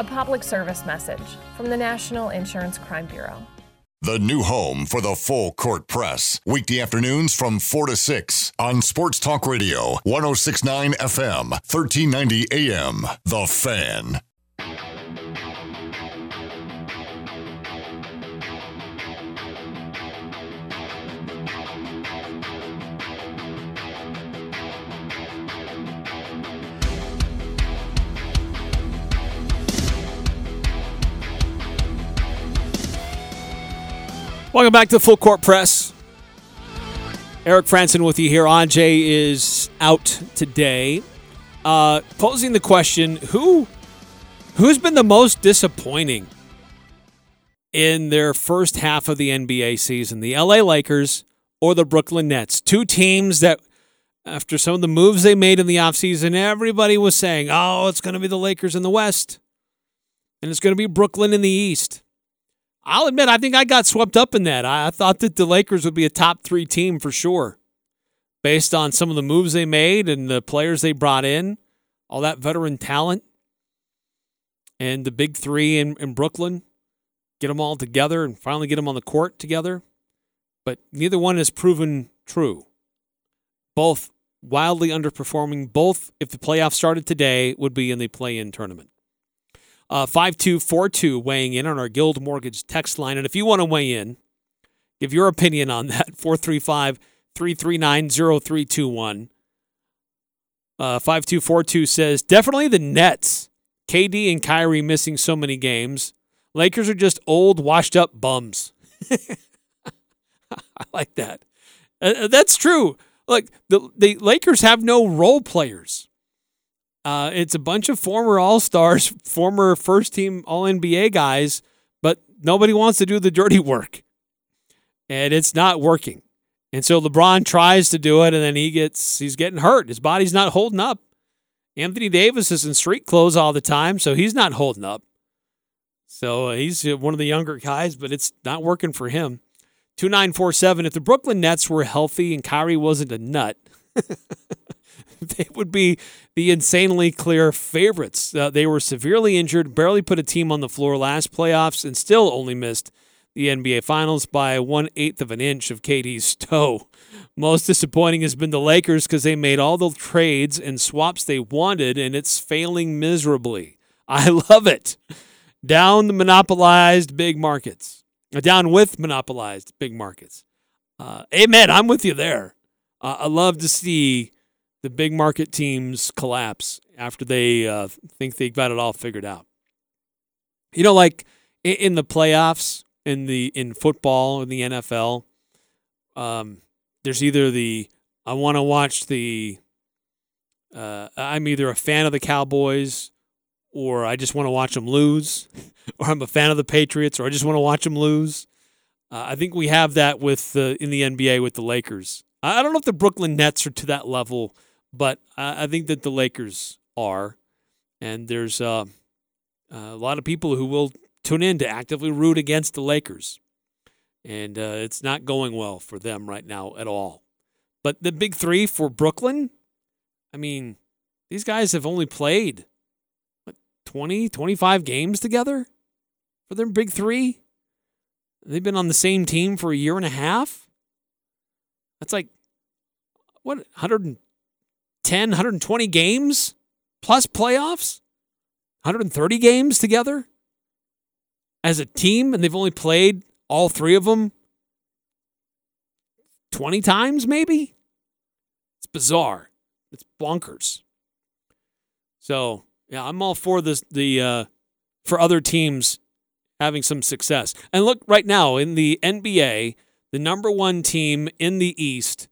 A public service message from the National Insurance Crime Bureau. The new home for the full court press. Weekday afternoons from 4 to 6 on Sports Talk Radio, 1069 FM, 1390 AM. The Fan. Welcome back to the Full Court Press. Eric Frandsen with you here. Ajay is out today. Uh, posing the question who Who's been the most disappointing in their first half of the NBA season? The LA Lakers or the Brooklyn Nets? Two teams that, after some of the moves they made in the offseason, everybody was saying, oh, it's going to be the Lakers in the West and it's going to be Brooklyn in the East. I'll admit, I think I got swept up in that. I thought that the Lakers would be a top three team for sure, based on some of the moves they made and the players they brought in, all that veteran talent, and the big three in, in Brooklyn. Get them all together and finally get them on the court together. But neither one has proven true. Both wildly underperforming. Both, if the playoffs started today, would be in the play in tournament. Uh, 5242 weighing in on our Guild Mortgage text line. And if you want to weigh in, give your opinion on that, 435 339 0321. Uh, 5242 says, definitely the Nets. KD and Kyrie missing so many games. Lakers are just old, washed up bums. I like that. Uh, that's true. Like the, the Lakers have no role players. Uh, it's a bunch of former All Stars, former first team All NBA guys, but nobody wants to do the dirty work. And it's not working. And so LeBron tries to do it, and then he gets he's getting hurt. His body's not holding up. Anthony Davis is in street clothes all the time, so he's not holding up. So uh, he's uh, one of the younger guys, but it's not working for him. 2947. If the Brooklyn Nets were healthy and Kyrie wasn't a nut, they would be the insanely clear favorites. Uh, they were severely injured, barely put a team on the floor last playoffs, and still only missed the NBA Finals by one eighth of an inch of KD's toe. Most disappointing has been the Lakers because they made all the trades and swaps they wanted, and it's failing miserably. I love it. Down the monopolized big markets, uh, down with monopolized big markets. Uh, amen. I'm with you there. Uh, I love to see the big market teams collapse after they uh, think they've got it all figured out. You know, like in the playoffs, in the in football, in the NFL, um, there's either the I want to watch the uh, I'm either a fan of the Cowboys or I just want to watch them lose, or I'm a fan of the Patriots, or I just want to watch them lose. Uh, I think we have that with the in the NBA with the Lakers. I don't know if the Brooklyn Nets are to that level but I think that the Lakers are, and there's uh, a lot of people who will tune in to actively root against the Lakers, and uh, it's not going well for them right now at all. But the big three for Brooklyn, I mean, these guys have only played what 20, 25 games together for their big three. They've been on the same team for a year and a half. That's like what 100 10, 120 games plus playoffs, 130 games together as a team, and they've only played all three of them 20 times, maybe? It's bizarre. It's bonkers. So, yeah, I'm all for this, the, uh, for other teams having some success. And look, right now in the NBA, the number one team in the East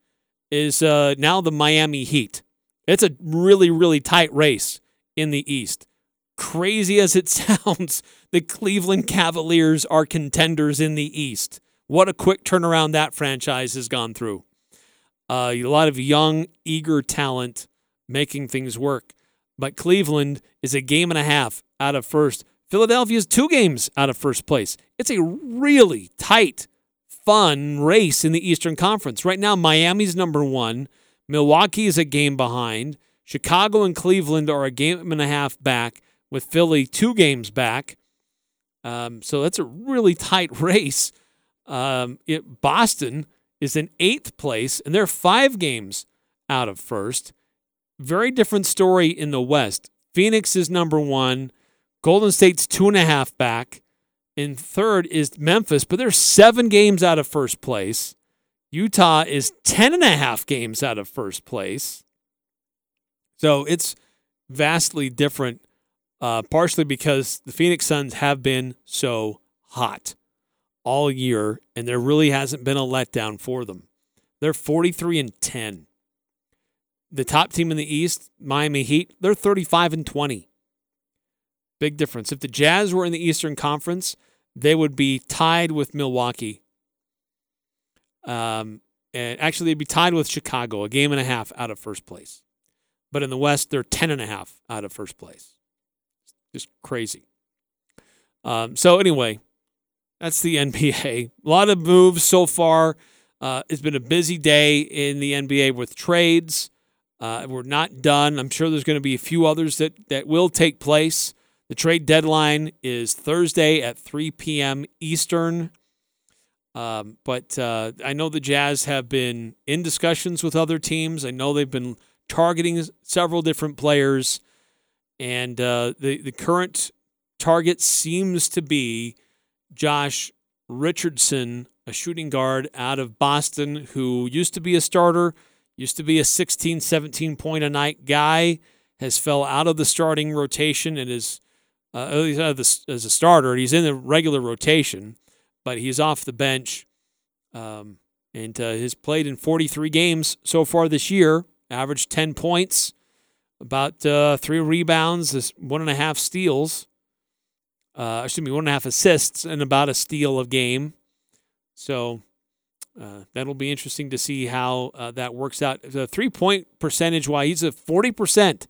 is uh, now the Miami Heat. It's a really, really tight race in the East. Crazy as it sounds, the Cleveland Cavaliers are contenders in the East. What a quick turnaround that franchise has gone through. Uh, a lot of young, eager talent making things work. But Cleveland is a game and a half out of first. Philadelphia is two games out of first place. It's a really tight, fun race in the Eastern Conference. Right now, Miami's number one. Milwaukee is a game behind. Chicago and Cleveland are a game and a half back, with Philly two games back. Um, so that's a really tight race. Um, it, Boston is in eighth place, and they're five games out of first. Very different story in the West. Phoenix is number one. Golden State's two and a half back. In third is Memphis, but they're seven games out of first place. Utah is 10 and a half games out of first place. So it's vastly different, uh, partially because the Phoenix Suns have been so hot all year, and there really hasn't been a letdown for them. They're 43 and 10. The top team in the East, Miami Heat, they're 35 and 20. Big difference. If the Jazz were in the Eastern Conference, they would be tied with Milwaukee. Um, and actually, they'd be tied with Chicago, a game and a half out of first place. But in the West, they're 10 and a half out of first place. Just crazy. Um, so, anyway, that's the NBA. A lot of moves so far. Uh, it's been a busy day in the NBA with trades. Uh, we're not done. I'm sure there's going to be a few others that, that will take place. The trade deadline is Thursday at 3 p.m. Eastern. Um, but uh, I know the Jazz have been in discussions with other teams. I know they've been targeting several different players. And uh, the, the current target seems to be Josh Richardson, a shooting guard out of Boston who used to be a starter, used to be a 16, 17 point a night guy, has fell out of the starting rotation and is uh, as a starter. He's in the regular rotation, but he's off the bench. Um, and uh, has played in 43 games so far this year, averaged 10 points, about uh, three rebounds, one and a half steals. Uh, excuse me, one and a half assists, and about a steal of game. So uh, that'll be interesting to see how uh, that works out. The three point percentage, why he's a 40%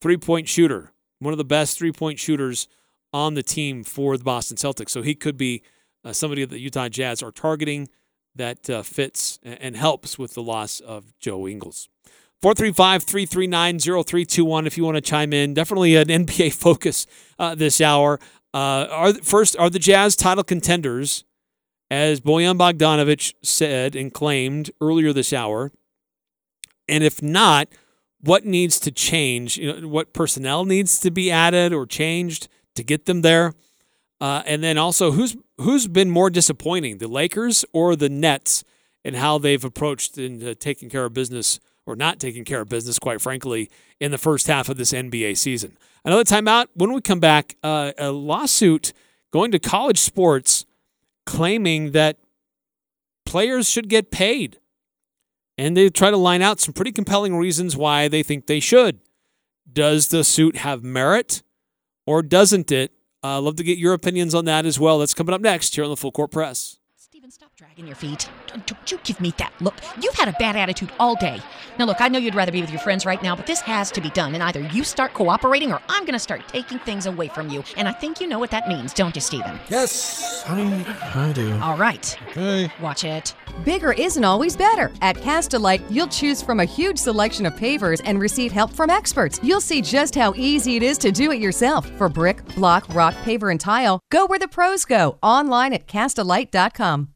three point shooter one of the best three point shooters on the team for the Boston Celtics. So he could be uh, somebody that the Utah Jazz are targeting that uh, fits and helps with the loss of Joe Ingles. 435 339 0321 if you want to chime in. Definitely an NBA focus uh, this hour. Uh, are First, are the Jazz title contenders, as Bojan Bogdanovic said and claimed earlier this hour? And if not, what needs to change, you know, what personnel needs to be added or changed to get them there. Uh, and then also who's who's been more disappointing, the Lakers or the Nets, and how they've approached in uh, taking care of business or not taking care of business, quite frankly, in the first half of this NBA season. Another timeout. When we come back, uh, a lawsuit going to college sports claiming that players should get paid and they try to line out some pretty compelling reasons why they think they should. Does the suit have merit or doesn't it? Uh, love to get your opinions on that as well. That's coming up next here on the Full Court Press. Steven, stop dragging your feet. Don't, don't, you give me that look. You've had a bad attitude all day. Now, look, I know you'd rather be with your friends right now, but this has to be done. And either you start cooperating or I'm going to start taking things away from you. And I think you know what that means, don't you, Steven? Yes, honey, I do. All right. Okay. Watch it. Bigger isn't always better. At Castalite, you'll choose from a huge selection of pavers and receive help from experts. You'll see just how easy it is to do it yourself. For brick, block, rock, paver, and tile, go where the pros go. Online at castalite.com.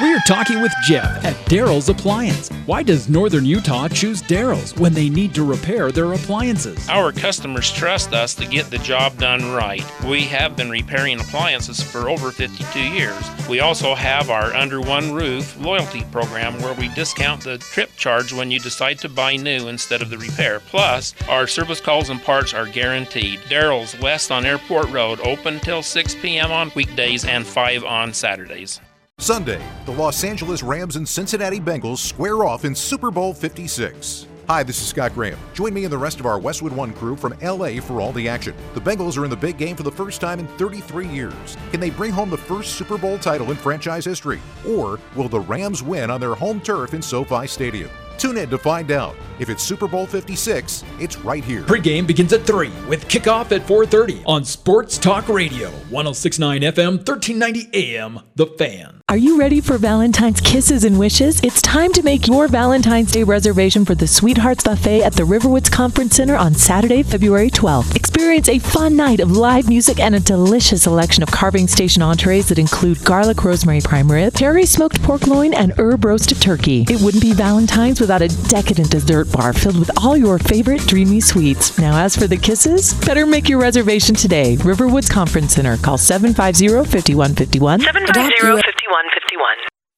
We are talking with Jeff at Daryl's Appliance. Why does Northern Utah choose Daryl's when they need to repair their appliances? Our customers trust us to get the job done right. We have been repairing appliances for over 52 years. We also have our Under One Roof loyalty program where we discount the trip charge when you decide to buy new instead of the repair. Plus, our service calls and parts are guaranteed. Daryl's West on Airport Road, open till 6 p.m. on weekdays and 5 on Saturdays. Sunday, the Los Angeles Rams and Cincinnati Bengals square off in Super Bowl 56. Hi, this is Scott Graham. Join me and the rest of our Westwood One crew from LA for all the action. The Bengals are in the big game for the first time in 33 years. Can they bring home the first Super Bowl title in franchise history? Or will the Rams win on their home turf in SoFi Stadium? Tune in to find out. If it's Super Bowl 56, it's right here. Pregame begins at 3 with kickoff at 4:30 on Sports Talk Radio, 1069 FM, 1390 AM, The Fan. Are you ready for Valentine's kisses and wishes? It's time to make your Valentine's Day reservation for the Sweethearts Buffet at the Riverwoods Conference Center on Saturday, February 12th. Experience a fun night of live music and a delicious selection of carving station entrees that include garlic rosemary prime rib, cherry smoked pork loin, and herb roasted turkey. It wouldn't be Valentine's without a decadent dessert bar filled with all your favorite dreamy sweets. Now, as for the kisses, better make your reservation today. Riverwoods Conference Center. Call 750 5151. 750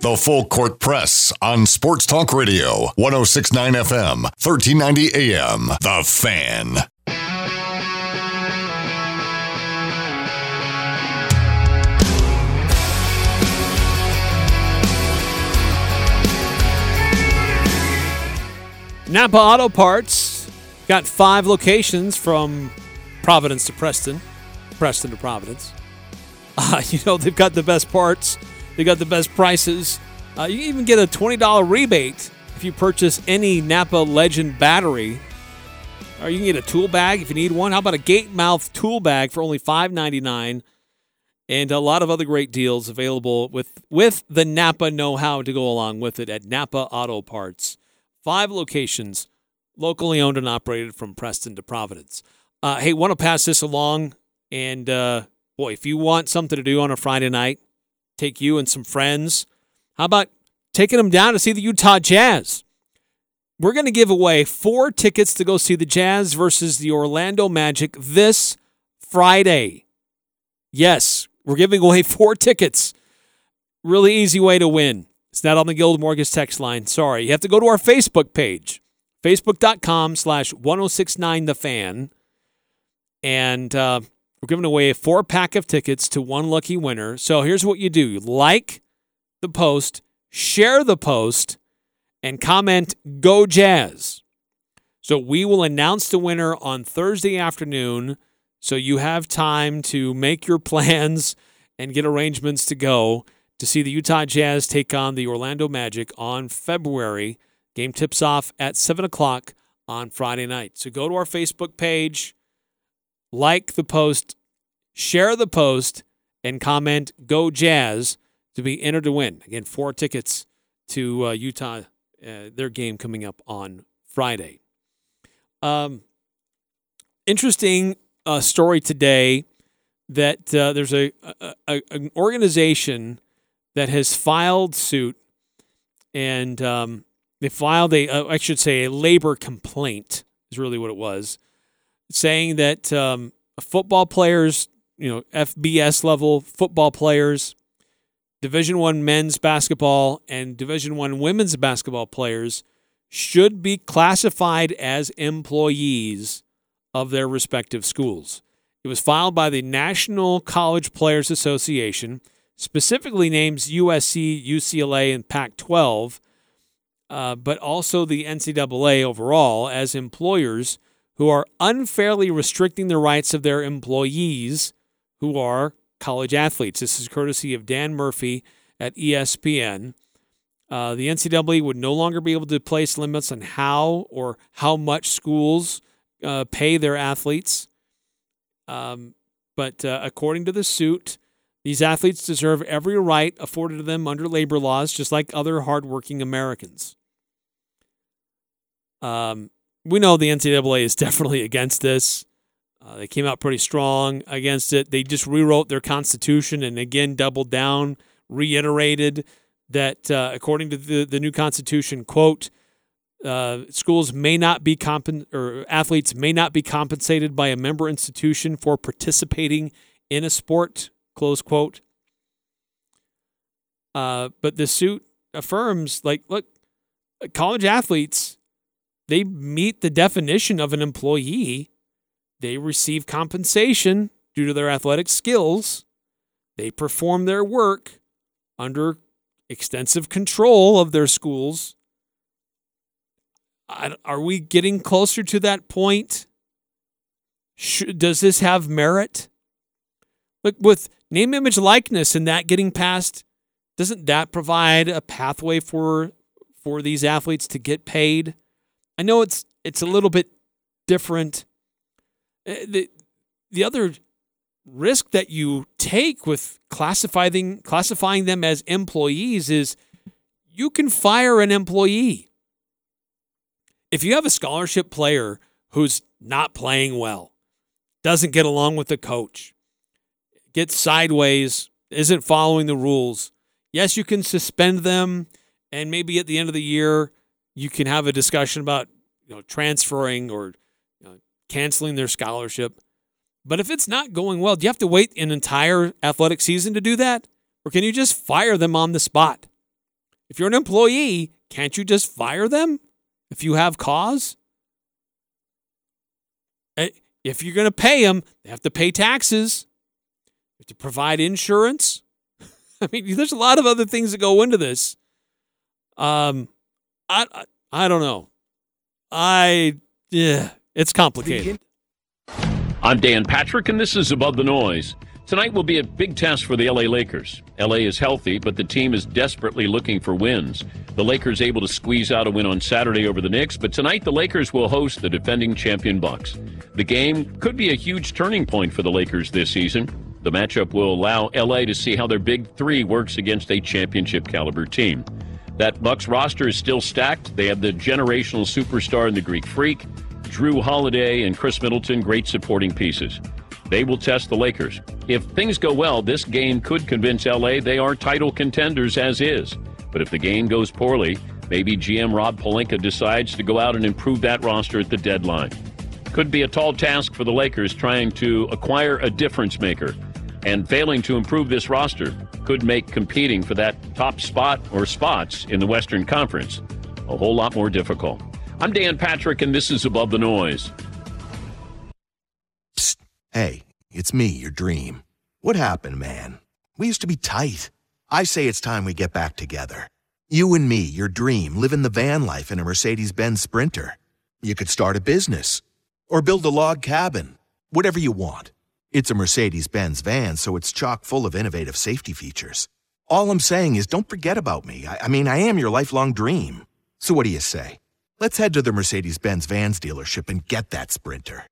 The Full Court Press on Sports Talk Radio, 1069 FM, 1390 AM. The Fan. Napa Auto Parts got five locations from Providence to Preston, Preston to Providence. Uh, you know, they've got the best parts, they got the best prices. Uh, you can even get a $20 rebate if you purchase any Napa Legend battery. Or you can get a tool bag if you need one. How about a gate mouth tool bag for only $5.99? And a lot of other great deals available with, with the Napa know how to go along with it at Napa Auto Parts. Five locations, locally owned and operated from Preston to Providence. Uh, hey, want to pass this along? And uh, boy, if you want something to do on a Friday night, take you and some friends. How about taking them down to see the Utah Jazz? We're going to give away four tickets to go see the Jazz versus the Orlando Magic this Friday. Yes, we're giving away four tickets. Really easy way to win. It's not on the Guild Mortgage text line. Sorry. You have to go to our Facebook page, facebook.com slash 1069 The Fan. And uh, we're giving away a four pack of tickets to one lucky winner. So here's what you do like the post, share the post, and comment Go Jazz. So we will announce the winner on Thursday afternoon. So you have time to make your plans and get arrangements to go to see the Utah Jazz take on the Orlando Magic on February. Game tips off at 7 o'clock on Friday night. So go to our Facebook page, like the post, share the post, and comment Go Jazz to be entered to win. Again, four tickets to uh, Utah, uh, their game coming up on Friday. Um, interesting uh, story today that uh, there's a, a, a, an organization that has filed suit and um, they filed a uh, I should say a labor complaint is really what it was saying that um, football players you know FBS level football players division 1 men's basketball and division 1 women's basketball players should be classified as employees of their respective schools. It was filed by the National College Players Association specifically names USC, UCLA, and Pac 12, uh, but also the NCAA overall as employers who are unfairly restricting the rights of their employees who are college athletes. This is courtesy of Dan Murphy at ESPN. Uh, the NCAA would no longer be able to place limits on how or how much schools uh, pay their athletes. Um, but uh, according to the suit, these athletes deserve every right afforded to them under labor laws, just like other hardworking Americans. Um, we know the NCAA is definitely against this. Uh, they came out pretty strong against it. They just rewrote their constitution and again doubled down, reiterated that uh, according to the, the new constitution, quote, uh, schools may not be compen- or athletes may not be compensated by a member institution for participating in a sport close quote uh, but the suit affirms like look college athletes they meet the definition of an employee they receive compensation due to their athletic skills they perform their work under extensive control of their schools. Are we getting closer to that point? does this have merit? Like with name, image, likeness, and that getting passed, doesn't that provide a pathway for for these athletes to get paid? I know it's it's a little bit different. Uh, the the other risk that you take with classifying classifying them as employees is you can fire an employee. If you have a scholarship player who's not playing well, doesn't get along with the coach, gets sideways, isn't following the rules, yes, you can suspend them and maybe at the end of the year you can have a discussion about you know transferring or you know, canceling their scholarship. But if it's not going well, do you have to wait an entire athletic season to do that? Or can you just fire them on the spot? If you're an employee, can't you just fire them if you have cause? Eh, if you're going to pay them, they have to pay taxes, to provide insurance. I mean, there's a lot of other things that go into this. Um, I, I, I don't know. I yeah, it's complicated. I'm Dan Patrick, and this is Above the Noise. Tonight will be a big test for the LA Lakers. LA is healthy, but the team is desperately looking for wins. The Lakers able to squeeze out a win on Saturday over the Knicks, but tonight the Lakers will host the defending champion Bucks. The game could be a huge turning point for the Lakers this season. The matchup will allow LA to see how their big 3 works against a championship caliber team. That Bucks roster is still stacked. They have the generational superstar in the Greek Freak, Jrue Holiday and Khris Middleton, great supporting pieces. They will test the Lakers. If things go well, this game could convince LA they are title contenders as is. But if the game goes poorly, maybe GM Rob Pelinka decides to go out and improve that roster at the deadline. Could be a tall task for the Lakers trying to acquire a difference maker. And failing to improve this roster could make competing for that top spot or spots in the Western Conference a whole lot more difficult. I'm Dan Patrick, and this is Above the Noise. Psst. Hey, it's me, your dream. What happened, man? We used to be tight. I say it's time we get back together. You and me, your dream, living the van life in a Mercedes Benz Sprinter. You could start a business or build a log cabin, whatever you want. It's a Mercedes Benz van, so it's chock full of innovative safety features. All I'm saying is don't forget about me. I, I mean, I am your lifelong dream. So what do you say? Let's head to the Mercedes Benz Vans dealership and get that Sprinter.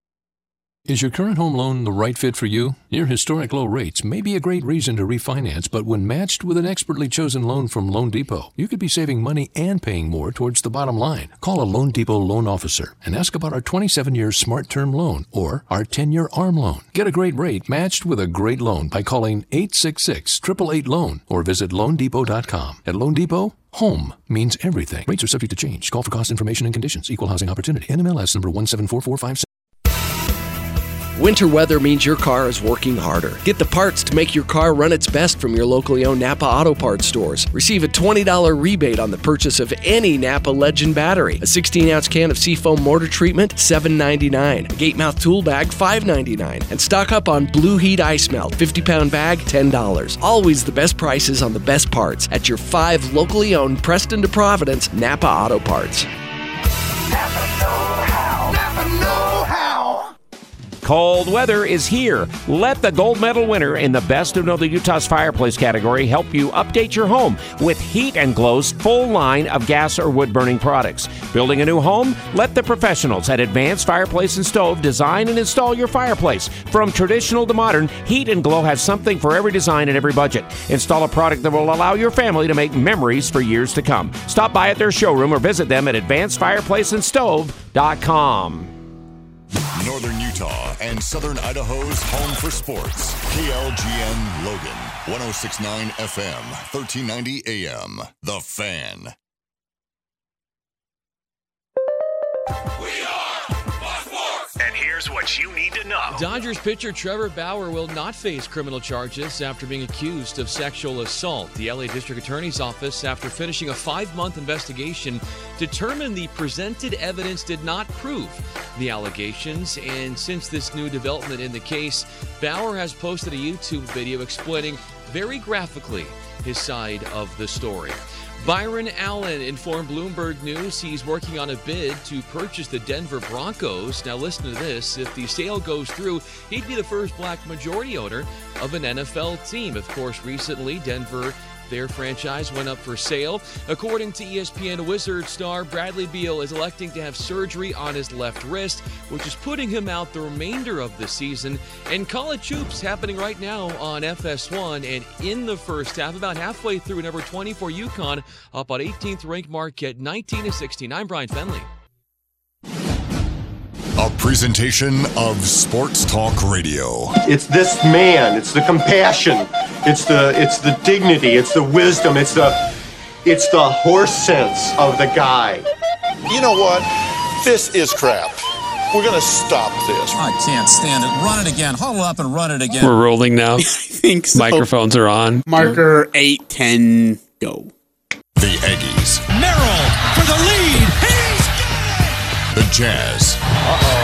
Is your current home loan the right fit for you? Near historic low rates may be a great reason to refinance, but when matched with an expertly chosen loan from Loan Depot, you could be saving money and paying more towards the bottom line. Call a Loan Depot loan officer and ask about our 27 year smart term loan or our 10 year ARM loan. Get a great rate matched with a great loan by calling 866 888 Loan or visit loandepot.com. At Loan Depot, Home means everything. Rates are subject to change. Call for cost information and conditions. Equal housing opportunity. NMLS number 17445. Winter weather means your car is working harder. Get the parts to make your car run its best from your locally owned Napa Auto Parts stores. Receive a $20 rebate on the purchase of any Napa Legend battery. A 16 ounce can of Seafoam mortar treatment, $7.99. A gate mouth tool bag, $5.99. And stock up on Blue Heat Ice Melt, 50 pound bag, $10. Always the best prices on the best parts at your five locally owned Preston to Providence Napa Auto Parts. Napa. Cold weather is here. Let the gold medal winner in the Best of Northern Utah's fireplace category help you update your home with Heat and Glow's full line of gas or wood burning products. Building a new home? Let the professionals at Advanced Fireplace and Stove design and install your fireplace. From traditional to modern, Heat and Glow has something for every design and every budget. Install a product that will allow your family to make memories for years to come. Stop by at their showroom or visit them at advancedfireplaceandstove.com. Northern Utah and Southern Idaho's home for sports. KLGN Logan, 1069 FM, 1390 AM. The Fan. And here's what you need to know. Dodgers pitcher Trevor Bauer will not face criminal charges after being accused of sexual assault. The LA District Attorney's Office, after finishing a five month investigation, determined the presented evidence did not prove the allegations. And since this new development in the case, Bauer has posted a YouTube video explaining very graphically his side of the story. Byron Allen informed Bloomberg News he's working on a bid to purchase the Denver Broncos. Now, listen to this. If the sale goes through, he'd be the first black majority owner of an NFL team. Of course, recently, Denver their franchise went up for sale. According to ESPN Wizard star, Bradley Beal is electing to have surgery on his left wrist, which is putting him out the remainder of the season. And college hoops happening right now on FS1 and in the first half, about halfway through number 20 for UConn, up on 18th ranked Marquette, 19 to 16. I'm Brian Fenley. A presentation of Sports Talk Radio. It's this man. It's the compassion. It's the it's the dignity. It's the wisdom. It's the it's the horse sense of the guy. You know what? This is crap. We're gonna stop this. I can't stand it. Run it again. Huddle up and run it again. We're rolling now. I think so. Microphones are on. Marker eight ten go. The Aggies. Merrill for the lead. He's The Jazz. Stockton, open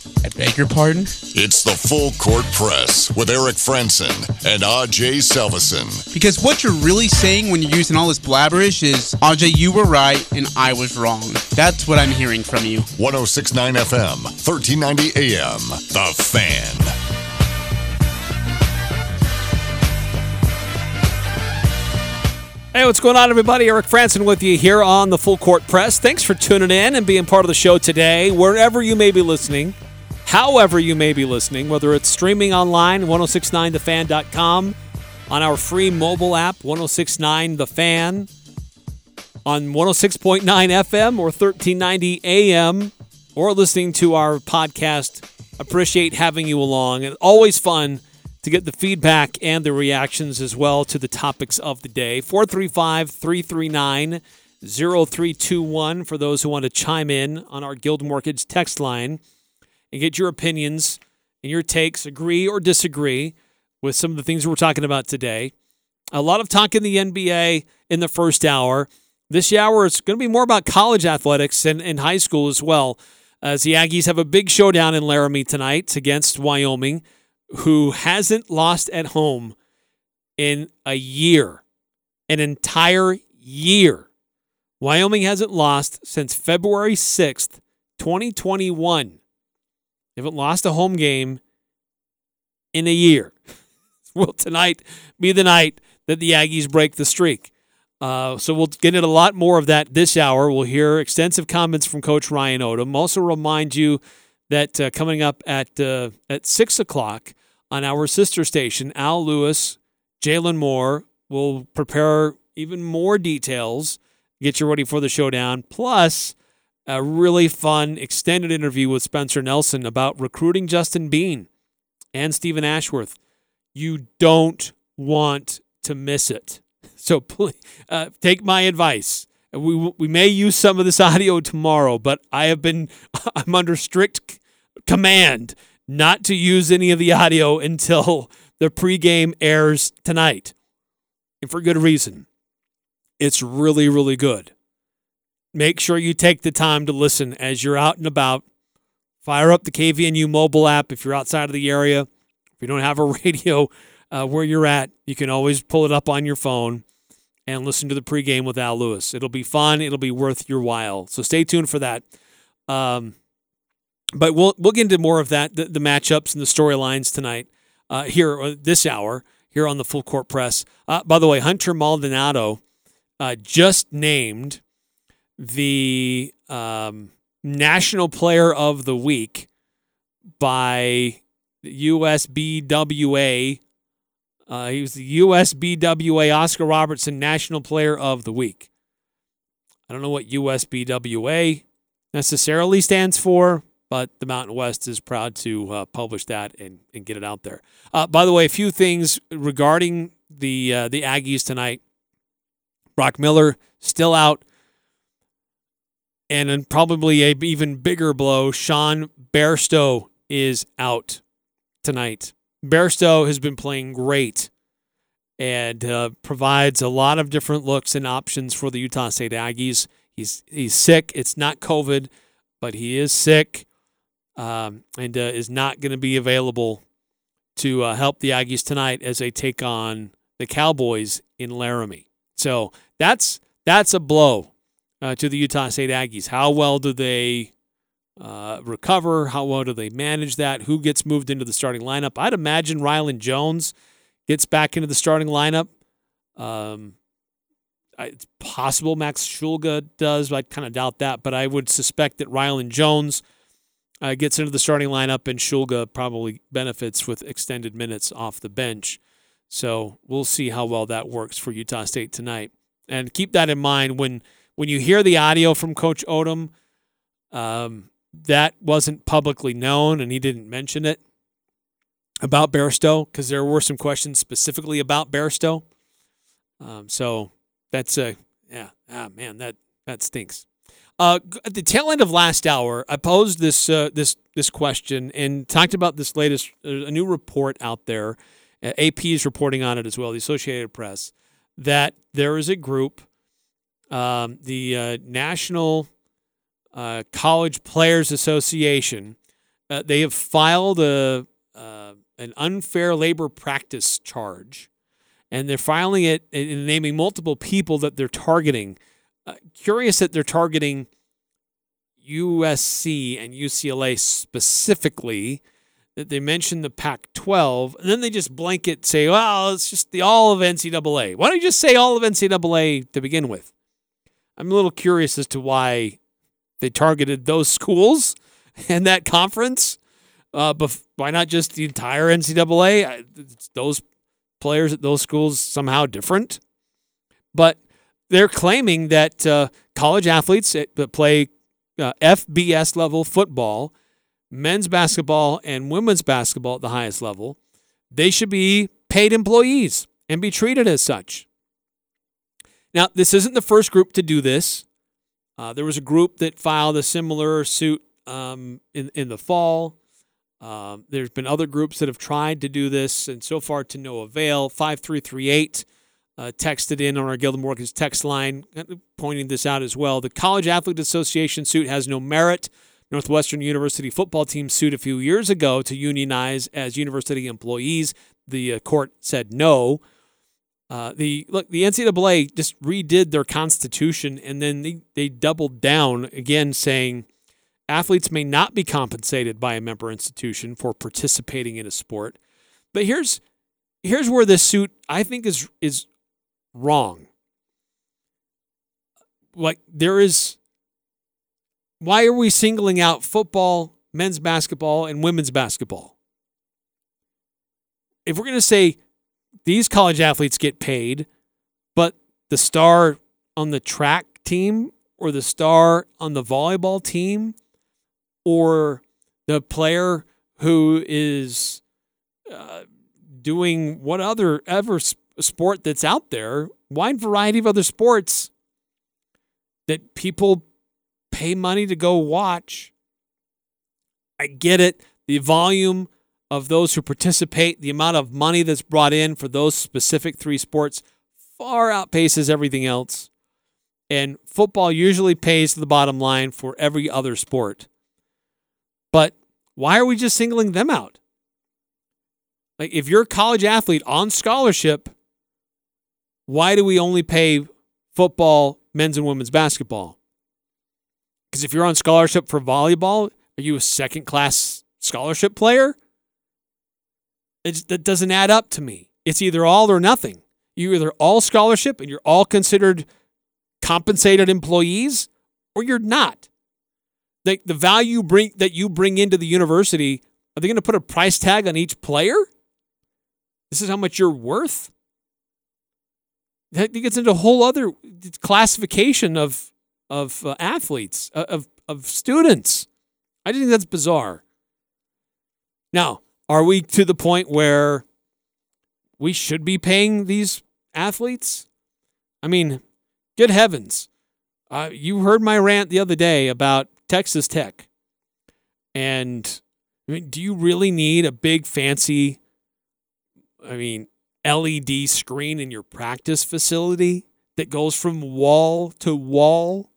I beg your pardon? It's the Full Court Press with Eric Frandsen and Aj Salvesen. Because what you're really saying when you're using all this blabberish is, Aj, you were right and I was wrong. That's what I'm hearing from you. 1069 FM, 1390 AM. The Fan. Hey, what's going on, everybody? Eric Frandsen with you here on the Full Court Press. Thanks for tuning in and being part of the show today, wherever you may be listening, however you may be listening, whether it's streaming online, 1069thefan.com, on our free mobile app, 1069 The Fan, on 106.9 FM or 1390 AM, or listening to our podcast. Appreciate having you along, and always fun to get the feedback and the reactions as well to the topics of the day. 435 339 0321 for those who want to chime in on our Guild Mortgage text line and get your opinions and your takes, agree or disagree with some of the things we're talking about today. A lot of talk in the NBA in the first hour. This hour is going to be more about college athletics and, and high school as well, as the Aggies have a big showdown in Laramie tonight against Wyoming who hasn't lost at home in a year, an entire year. Wyoming hasn't lost since February 6th, 2021. They haven't lost a home game in a year. Will tonight be the night that the Aggies break the streak? Uh, so we'll get into a lot more of that this hour. We'll hear extensive comments from Coach Ryan Odom. Also remind you that uh, coming up at uh, at six o'clock on our sister station, Al Lewis, Jalen Moore will prepare even more details, get you ready for the showdown, plus a really fun extended interview with Spencer Nelson about recruiting Justin Bean and Stephen Ashworth. You don't want to miss it. So please uh, take my advice. We, we may use some of this audio tomorrow, but I have been I'm under strict command not to use any of the audio until the pregame airs tonight. And for good reason. It's really, really good. Make sure you take the time to listen as you're out and about. Fire up the KVNU mobile app if you're outside of the area. If you don't have a radio uh, where you're at, you can always pull it up on your phone and listen to the pregame with Al Lewis. It'll be fun. It'll be worth your while. So stay tuned for that. Um, but we'll we'll get into more of that, the, the matchups and the storylines tonight uh, here uh, this hour here on the Full Court Press. Uh, by the way, Hunter Maldonado uh, just named the um, National Player of the Week by USBWA. Uh, he was the USBWA Oscar Robertson National Player of the Week. I don't know what USBWA necessarily stands for, but the Mountain West is proud to uh, publish that and, and get it out there. Uh, by the way, a few things regarding the uh, the Aggies tonight. Brock Miller still out, and probably a even bigger blow. Sean Bairstow is out tonight. Bairstow has been playing great and uh, provides a lot of different looks and options for the Utah State Aggies. He's he's sick. It's not COVID, but he is sick um, and uh, is not going to be available to uh, help the Aggies tonight as they take on the Cowboys in Laramie. So that's that's a blow uh, to the Utah State Aggies. How well do they uh, recover? How well do they manage that? Who gets moved into the starting lineup? I'd imagine Rylan Jones gets back into the starting lineup. Um, it's possible Max Shulga does, but I kind of doubt that. But I would suspect that Rylan Jones uh, gets into the starting lineup, and Shulga probably benefits with extended minutes off the bench. So we'll see how well that works for Utah State tonight. And keep that in mind when when you hear the audio from Coach Odom. Um, that wasn't publicly known, and he didn't mention it about Bairstow because there were some questions specifically about Bairstow. Um, so that's a yeah, ah man, that that stinks. Uh, at the tail end of last hour, I posed this uh, this this question and talked about this latest uh, a new report out there. AP is reporting on it as well. The Associated Press that there is a group, um, the uh, National uh, College Players Association. they have filed a an unfair labor practice charge, and they're filing it and naming multiple people that they're targeting. Uh, curious that they're targeting USC and UCLA specifically. That they mention the Pac-12, and then they just blanket say, "Well, it's just the all of NCAA." Why don't you just say all of NCAA to begin with? I'm a little curious as to why they targeted those schools and that conference. Uh, but why not just the entire NCAA? Those players at those schools somehow different, but they're claiming that uh, college athletes that play uh, FBS level football, men's basketball, and women's basketball at the highest level, they should be paid employees and be treated as such. Now, this isn't the first group to do this. Uh, there was a group that filed a similar suit um, in in the fall. Um, there's been other groups that have tried to do this, and so far to no avail. 5338 uh, texted in on our Guild Mortgage text line, pointing this out as well. The College Athlete Association suit has no merit. Northwestern University football team sued a few years ago to unionize as university employees. The uh, court said no. Uh, the look, the NCAA just redid their constitution, and then they, they doubled down again, saying Athletes may not be compensated by a member institution for participating in a sport. But here's here's where this suit I think is is wrong. Like there is why are we singling out football, men's basketball and women's basketball? If we're going to say these college athletes get paid, but the star on the track team or the star on the volleyball team or the player who is uh, doing what other ever sport that's out there, wide variety of other sports that people pay money to go watch. I get it. The volume of those who participate, the amount of money that's brought in for those specific three sports far outpaces everything else. And football usually pays the bottom line for every other sport. But why are we just singling them out? Like, if you're a college athlete on scholarship, why do we only pay football, men's and women's basketball? Because if you're on scholarship for volleyball, are you a second class scholarship player? It's, that doesn't add up to me. It's either all or nothing. You're either all scholarship and you're all considered compensated employees, or you're not the, the value bring that you bring into the university, are they going to put a price tag on each player? This is how much you're worth. That gets into a whole other classification of of uh, athletes, uh, of of students. I just think that's bizarre. Now, are we to the point where we should be paying these athletes? I mean, good heavens. Uh, you heard my rant the other day about Texas Tech. And I mean, do you really need a big fancy I mean, LED screen in your practice facility that goes from wall to wall.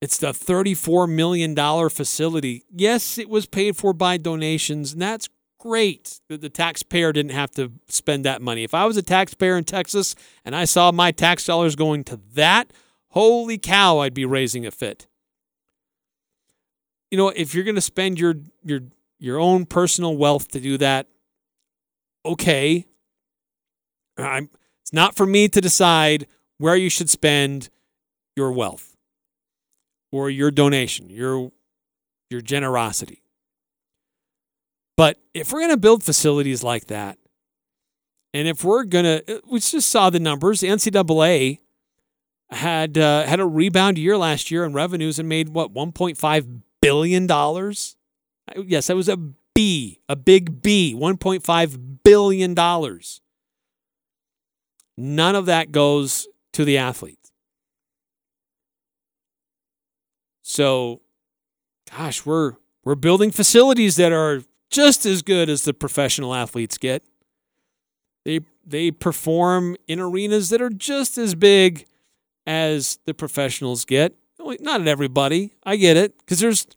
It's the $34 million facility. Yes, it was paid for by donations, and that's great that the taxpayer didn't have to spend that money. If I was a taxpayer in Texas and I saw my tax dollars going to that, holy cow, I'd be raising a fit. You know, if you're going to spend your your your own personal wealth to do that, okay. I'm, it's not for me to decide where you should spend your wealth or your donation, your your generosity. But if we're going to build facilities like that, and if we're going to, we just saw the numbers. The NCAA had uh, had a rebound year last year in revenues and made what 1.5 billion dollars. Yes, that was a B, a big B, 1.5 billion dollars. None of that goes to the athletes. So, gosh, we're we're building facilities that are just as good as the professional athletes get. They they perform in arenas that are just as big as the professionals get. Not at everybody. I get it because there's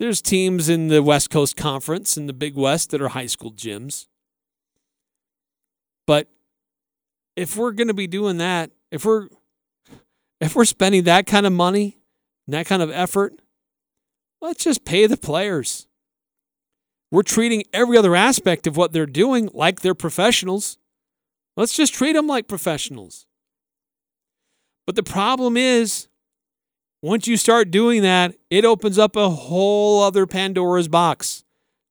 there's teams in the West Coast Conference in the Big West that are high school gyms. But if we're going to be doing that, if we're if we're spending that kind of money, that kind of effort, let's just pay the players. We're treating every other aspect of what they're doing like they're professionals. Let's just treat them like professionals. But the problem is, once you start doing that, it opens up a whole other Pandora's box.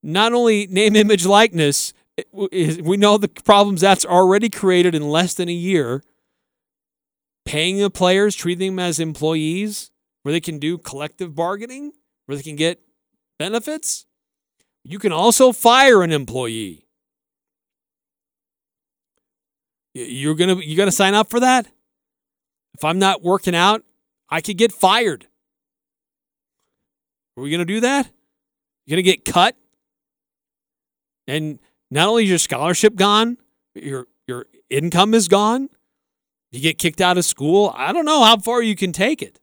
Not only name, image, likeness, we know the problems that's already created in less than a year. Paying the players, treating them as employees, where they can do collective bargaining, where they can get benefits. You can also fire an employee. You're gonna you gonna sign up for that? If I'm not working out, I could get fired. Are we gonna do that? You're gonna get cut? And not only is your scholarship gone, your your income is gone. You get kicked out of school. I don't know how far you can take it.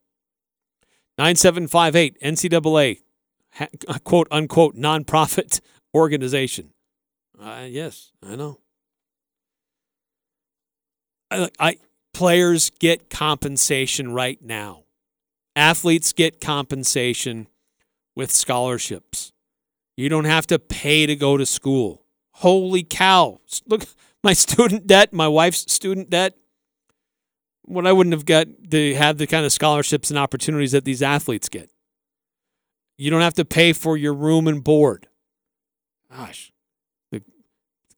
9758 NCAA quote unquote nonprofit organization. Uh, yes, I know. I, I players get compensation right now. Athletes get compensation with scholarships. You don't have to pay to go to school. Holy cow. Look, my student debt, my wife's student debt, what I wouldn't have got to have the kind of scholarships and opportunities that these athletes get. You don't have to pay for your room and board. Gosh, the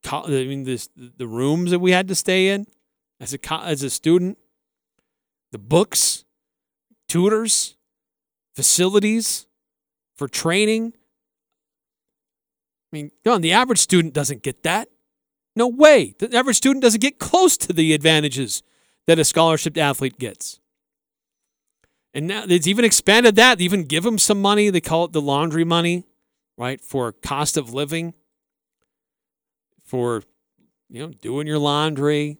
I mean this the rooms that we had to stay in as a as a student, the books, tutors, facilities for training. I mean, on the average student doesn't get that. No way. The average student doesn't get close to the advantages that a scholarship athlete gets. And now it's even expanded that. They even give them some money. They call it the laundry money, right? For cost of living, for you know doing your laundry,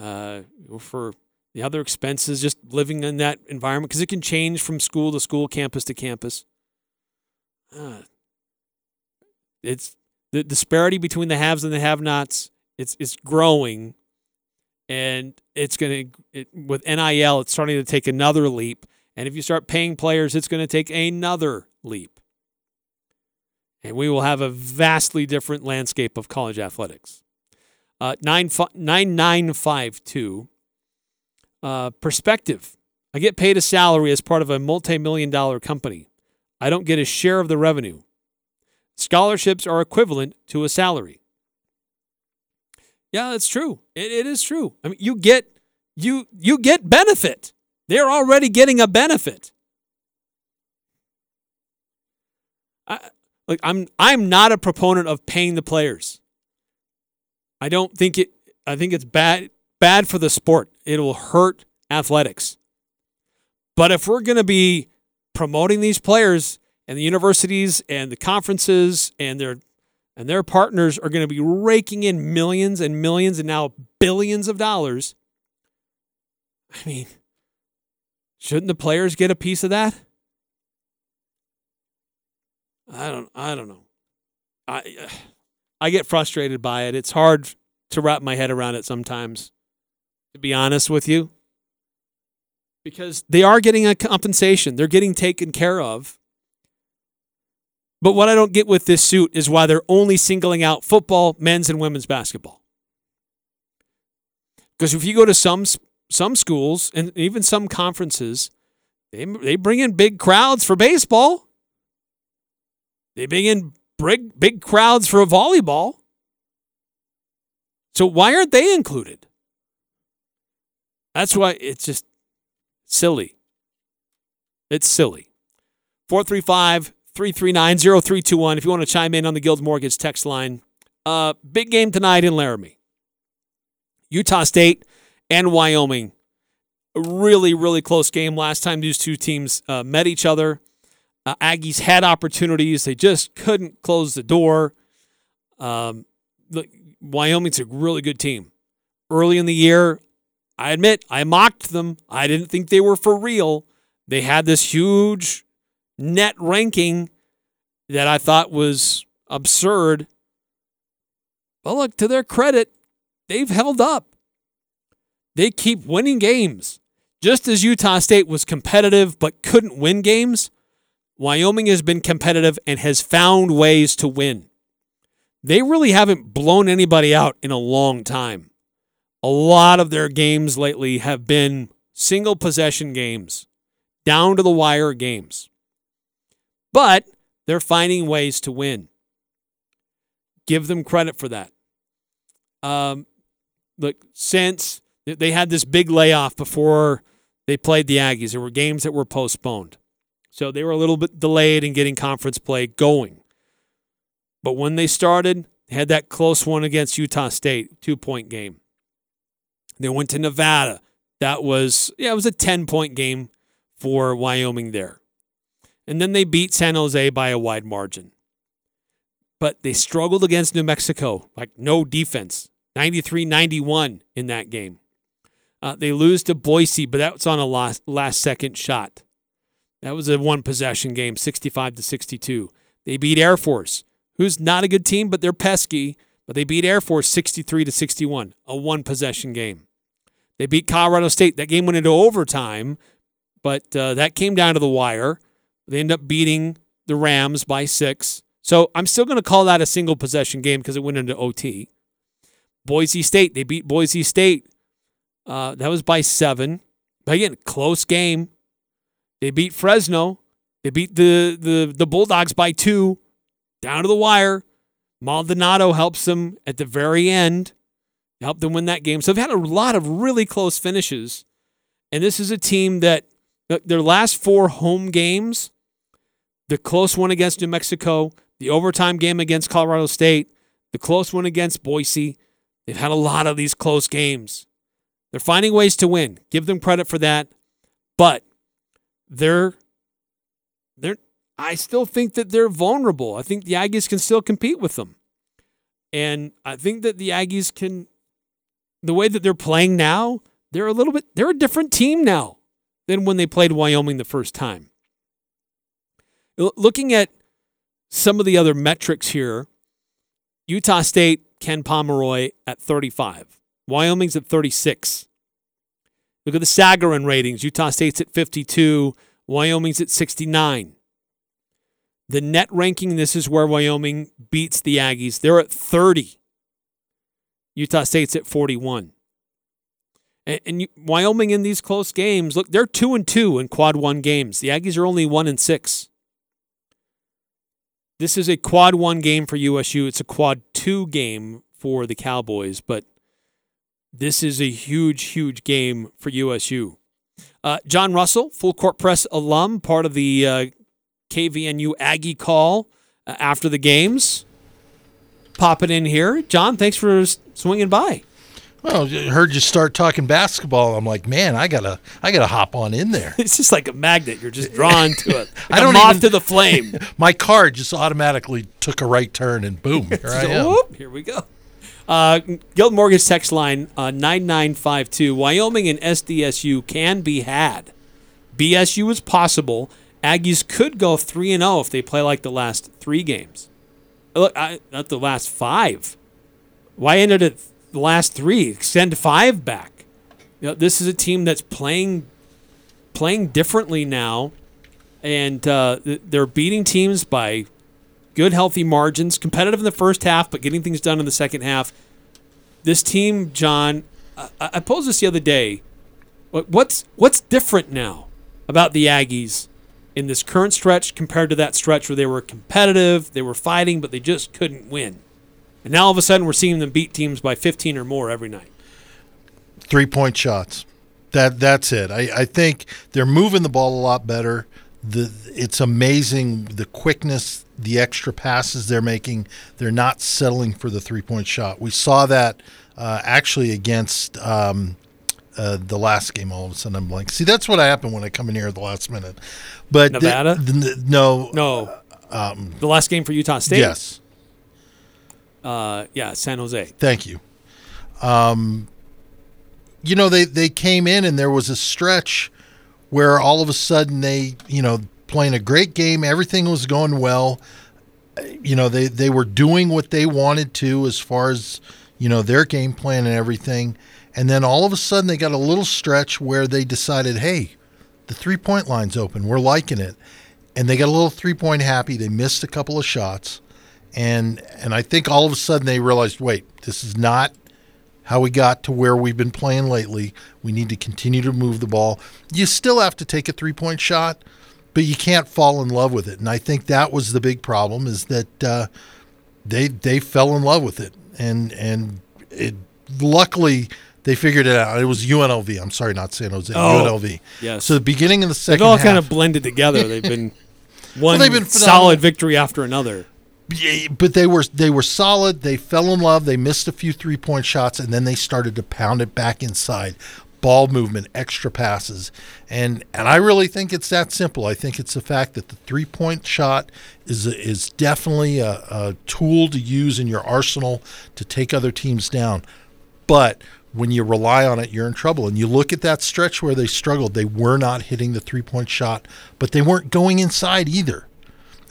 uh, for the other expenses, just living in that environment because it can change from school to school, campus to campus. Uh, it's the disparity between the haves and the have-nots. It's it's growing, and it's going to with NIL. It's starting to take another leap and if you start paying players, it's going to take another leap. And we will have a vastly different landscape of college athletics. Uh, 9952. Uh, perspective. I get paid a salary as part of a multi million dollar company. I don't get a share of the revenue. Scholarships are equivalent to a salary. Yeah, that's true. It, it is true. I mean, you get you you get benefit. They're already getting a benefit. I, like I'm I'm not a proponent of paying the players. I don't think it I think it's bad bad for the sport. It'll hurt athletics. But if we're going to be promoting these players and the universities and the conferences and their and their partners are going to be raking in millions and millions and now billions of dollars. I mean, shouldn't the players get a piece of that? I don't I don't know. I I get frustrated by it. It's hard to wrap my head around it sometimes. To be honest with you, because they are getting a compensation. They're getting taken care of. But what I don't get with this suit is why they're only singling out football, men's and women's basketball. Because if you go to some some schools and even some conferences, they they bring in big crowds for baseball. They bring in big big crowds for volleyball. So why aren't they included? That's why it's just silly. It's silly. 435 339 0321 if you want to chime in on the Guild Mortgage text line. Uh, big game tonight in Laramie. Utah State and Wyoming. A really, really close game last time these two teams uh, met each other. Uh, Aggies had opportunities, they just couldn't close the door. Um, look, Wyoming's a really good team. Early in the year, I admit I mocked them. I didn't think they were for real. They had this huge net ranking that I thought was absurd. But look, to their credit, they've held up. They keep winning games. Just as Utah State was competitive but couldn't win games, Wyoming has been competitive and has found ways to win. They really haven't blown anybody out in a long time. A lot of their games lately have been single possession games, down to the wire games. But they're finding ways to win. Give them credit for that. Um, look, since they had this big layoff before they played the Aggies, there were games that were postponed. So they were a little bit delayed in getting conference play going. But when they started, they had that close one against Utah State, two point game. They went to Nevada. That was, yeah, it was a 10 point game for Wyoming there. And then they beat San Jose by a wide margin. But they struggled against New Mexico, like no defense, 93 91 in that game. Uh, they lose to Boise, but that was on a last, last second shot. That was a one possession game, 65 to 62. They beat Air Force, who's not a good team, but they're pesky. But they beat Air Force 63 to 61, a one possession game. They beat Colorado State. That game went into overtime, but uh, that came down to the wire. They end up beating the Rams by six. So I'm still going to call that a single possession game because it went into OT. Boise State, they beat Boise State. Uh, that was by seven. But again, close game. They beat Fresno. They beat the, the, the Bulldogs by two, down to the wire. Maldonado helps them at the very end, help them win that game. So they've had a lot of really close finishes. And this is a team that their last four home games, the close one against New Mexico, the overtime game against Colorado State, the close one against Boise, they've had a lot of these close games. They're finding ways to win. Give them credit for that. But they're they're I still think that they're vulnerable. I think the Aggies can still compete with them. And I think that the Aggies can the way that they're playing now, they're a little bit they're a different team now than when they played Wyoming the first time. Looking at some of the other metrics here, Utah State, Ken Pomeroy at 35. Wyoming's at 36. Look at the Sagarin ratings. Utah State's at 52. Wyoming's at 69. The net ranking, this is where Wyoming beats the Aggies. They're at 30. Utah State's at 41. And, and Wyoming in these close games, look, they're 2 and 2 in quad 1 games. The Aggies are only 1 and 6. This is a quad 1 game for USU. It's a quad 2 game for the Cowboys, but this is a huge, huge game for USU. Uh, John Russell, full court press alum, part of the uh, KVNU Aggie call uh, after the games. Popping in here. John, thanks for swinging by. Well, I heard you start talking basketball. I'm like, man, I gotta, I gotta hop on in there. It's just like a magnet. You're just drawn to it. Like I don't a moth even- to the flame. My car just automatically took a right turn, and boom, here I am. whoop, here we go. Uh, Guild Mortgage text line uh, 9952. Wyoming and SDSU can be had. BSU is possible. Aggies could go 3 and 0 if they play like the last three games. Look, I, not the last five. Why ended it the last three? Extend five back. You know, this is a team that's playing playing differently now, and uh, they're beating teams by good, healthy margins, competitive in the first half, but getting things done in the second half. This team, John, I, I posed this the other day. What's what's different now about the Aggies in this current stretch compared to that stretch where they were competitive, they were fighting, but they just couldn't win? And now all of a sudden we're seeing them beat teams by 15 or more every night. three point shots. That that's it. I, I think they're moving the ball a lot better. The it's amazing the quickness, the extra passes they're making. They're not settling for the three point shot. We saw that uh, actually against um, uh, the last game. All of a sudden, I'm blank. See, that's what happened when I come in here at the last minute. But Nevada? no, No. Um, the last game for Utah State? Yes. Uh, yeah, San Jose. Thank you. Um, you know, they, they came in and there was a stretch where all of a sudden they, you know, playing a great game, everything was going well. You know, they, they were doing what they wanted to as far as, you know, their game plan and everything. And then all of a sudden they got a little stretch where they decided, hey, the three point line's open. We're liking it. And they got a little three point happy. They missed a couple of shots. And and I think all of a sudden they realized, wait, this is not how we got to where we've been playing lately. We need to continue to move the ball. You still have to take a three point shot, but you can't fall in love with it. And I think that was the big problem is that uh, they they fell in love with it, and and it luckily they figured it out. It was UNLV. I'm sorry, not San Jose. Oh, UNLV. yes. So the beginning of the They've all half, kind of blended together. They've been one they've been solid victory after another. But they were they were solid. They fell in love. They missed a few three point shots, and then they started to pound it back inside. Ball movement, extra passes, and and I really think it's that simple. I think it's the fact that the three point shot is is definitely a, a tool to use in your arsenal to take other teams down. But when you rely on it, you're in trouble. And you look at that stretch where they struggled. They were not hitting the three point shot, but they weren't going inside either.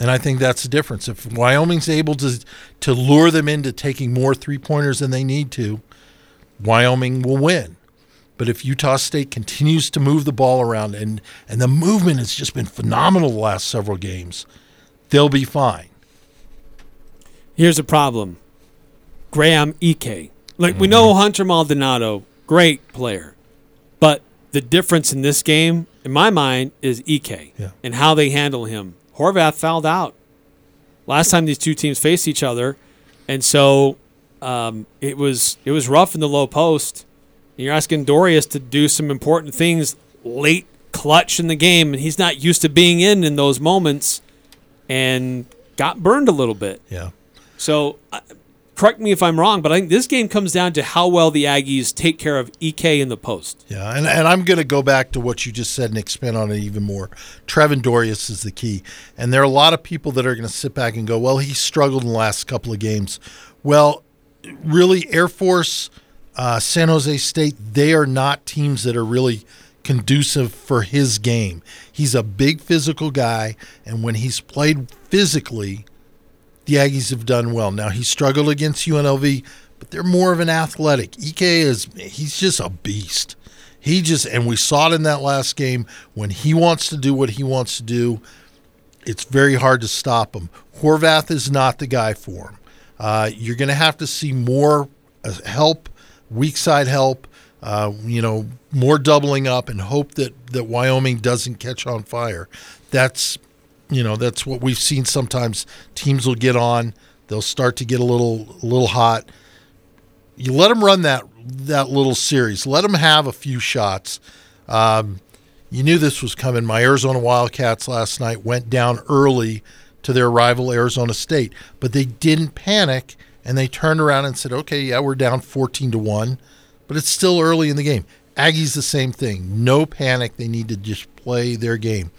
And I think that's the difference. If Wyoming's able to to lure them into taking more three pointers than they need to, Wyoming will win. But if Utah State continues to move the ball around and and the movement has just been phenomenal the last several games, they'll be fine. Here's a problem. Graham Ike. Like we know mm-hmm. Hunter Maldonado, great player. But the difference in this game, in my mind, is Ike and how they handle him. Horvath fouled out last time these two teams faced each other, and so um, it was it was rough in the low post. And you're asking Dorius to do some important things late, clutch in the game, and he's not used to being in in those moments, and got burned a little bit. Yeah. So, correct me if I'm wrong, but I think this game comes down to how well the Aggies take care of Ike in the post. Yeah, and, and I'm going to go back to what you just said and expand on it even more. Trevin Dorius is the key. And there are a lot of people that are going to sit back and go, well, he struggled in the last couple of games. Well, really, Air Force, uh, San Jose State, they are not teams that are really conducive for his game. He's a big physical guy, and when he's played physically, the Aggies have done well. Now he struggled against UNLV, but they're more of an athletic. Ike is he's just a beast. He just and we saw it in that last game when he wants to do what he wants to do. It's very hard to stop him. Horvath is not the guy for him. Uh, you're going to have to see more uh, help, weak side help. Uh, you know, more doubling up and hope that that Wyoming doesn't catch on fire. That's you know that's what we've seen sometimes teams will get on they'll start to get a little a little hot you let them run that that little series let them have a few shots um, you knew this was coming my arizona wildcats last night went down early to their rival arizona state but they didn't panic and they turned around and said okay yeah we're down 14 to 1 but it's still early in the game. Aggies the same thing. No panic. They need to just play their game.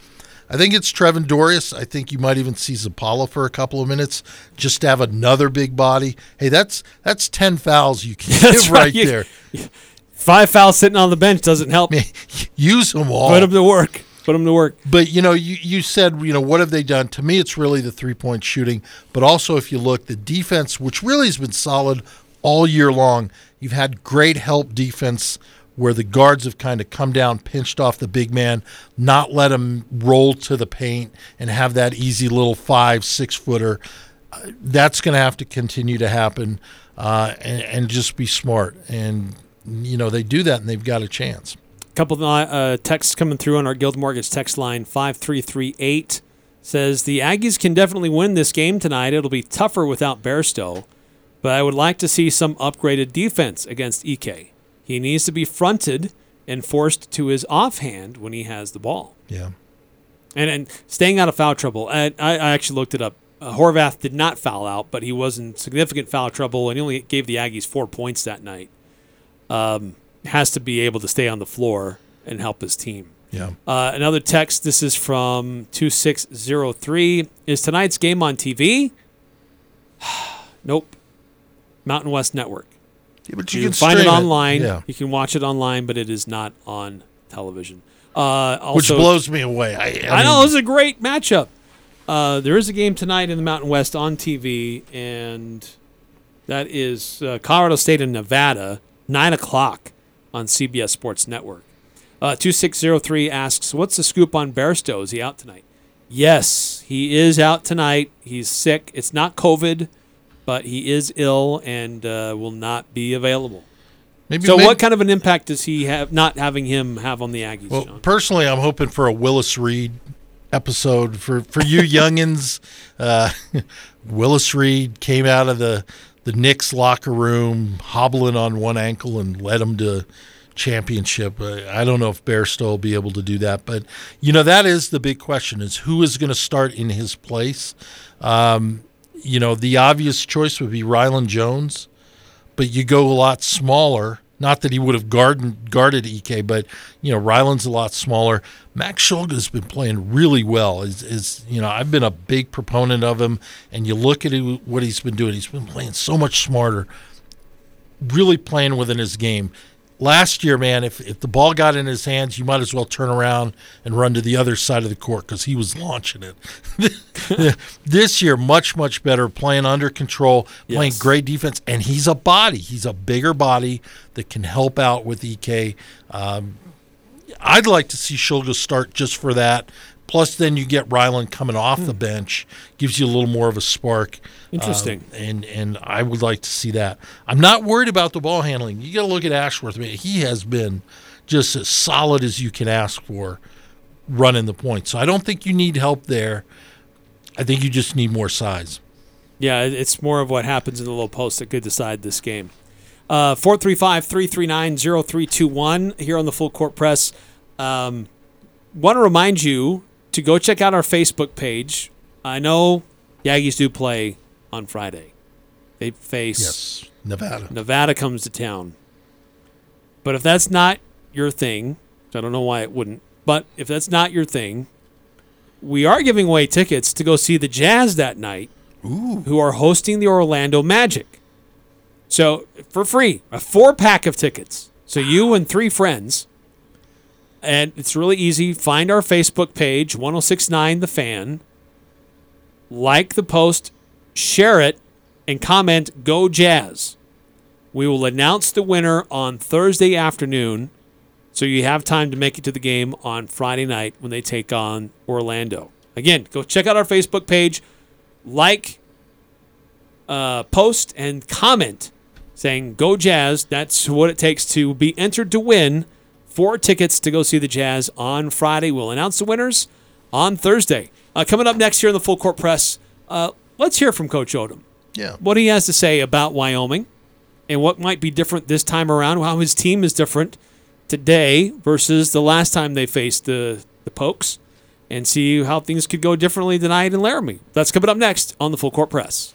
I think it's Trevin Dorius. I think you might even see Zapala for a couple of minutes just to have another big body. Hey, that's that's ten fouls you can That's give right, right. You- there. Five fouls sitting on the bench doesn't help. Use them all. Put them to work. Put them to work. But you know, you, you said you know what have they done? To me, it's really the three point shooting. But also, if you look, the defense, which really has been solid all year long, you've had great help defense where the guards have kind of come down, pinched off the big man, not let him roll to the paint and have that easy little five six footer. Uh, That's going to have to continue to happen, uh, and, and just be smart. And you know they do that, and they've got a chance. A couple of uh, texts coming through on our Guild Mortgage text line 5338 says the Aggies can definitely win this game tonight. It'll be tougher without Bairstow, but I would like to see some upgraded defense against Ike. He needs to be fronted and forced to his offhand when he has the ball. Yeah. And and staying out of foul trouble. I, I I actually looked it up. Uh, Horvath did not foul out, but he was in significant foul trouble, and he only gave the Aggies four points that night. Um, has to be able to stay on the floor and help his team. Yeah. Uh, another text. This is from two six zero three. Is tonight's game on TV? nope. Mountain West Network. But you, you can can find it stream it, online. yeah. You can watch it online, but it is not on television. Uh, Which blows me away. I, I, I know mean, this is a great matchup. Uh, there is a game tonight in the Mountain West on TV, and that is uh, Colorado State and Nevada, nine o'clock on CBS Sports Network. Uh, Two six zero three asks, "What's the scoop on Bairstow? Is he out tonight?" Yes, he is out tonight. He's sick. It's not COVID, but he is ill and uh, will not be available. Maybe- so, maybe- what kind of an impact does he have? Not having him have on the Aggies? Well, Sean? personally, I'm hoping for a Willis Reed episode for for you youngins. Uh, Willis Reed came out of the the Knicks locker room hobbling on one ankle and led them to championship. Uh, I don't know if Bairstow will be able to do that, but you know that is the big question: is who is going to start in his place? Um, you know, the obvious choice would be Rylan Jones but you go a lot smaller. Not that he would have guarded guarded Ike, but you know Rylan's a lot smaller. Max Shulga's been playing really well. Is is you know I've been a big proponent of him, and you look at what he's been doing. He's been playing so much smarter, really playing within his game. Last year, man, if, if the ball got in his hands, you might as well turn around and run to the other side of the court because he was launching it. this year, much, much better, playing under control, playing Yes. great defense, and he's a body. He's a bigger body that can help out with Ike. Um, I'd like to see Shulga start just for that. Plus, then you get Rylan coming off the bench, gives you a little more of a spark. Interesting. Um, and and I would like to see that. I'm not worried about the ball handling. You got to look at Ashworth. I mean, he has been just as solid as you can ask for running the point. So I don't think you need help there. I think you just need more size. Yeah, it's more of what happens in the low post that could decide this game. Uh, 435 339 0321 here on the Full Court Press. Um, Want to remind you to go check out our Facebook page. I know the Aggies do play on Friday. They face Yes, Nevada. Nevada comes to town. But if that's not your thing, I don't know why it wouldn't, but if that's not your thing, we are giving away tickets to go see the Jazz that night, who are hosting the Orlando Magic. So for free, a four pack of tickets. So you and three friends. And it's really easy. Find our Facebook page, 1069 The Fan. Like the post, share it, and comment Go Jazz. We will announce the winner on Thursday afternoon. So you have time to make it to the game on Friday night when they take on Orlando. Again, go check out our Facebook page, like, uh, post, and comment saying "Go Jazz." That's what it takes to be entered to win four tickets to go see the Jazz on Friday. We'll announce the winners on Thursday. Uh, coming up next here in the Full Court Press, uh, let's hear from Coach Odom. Yeah. What he has to say about Wyoming and what might be different this time around, how his team is different today versus the last time they faced the, the Pokes, and see how things could go differently tonight in Laramie. That's coming up next on the Full Court Press.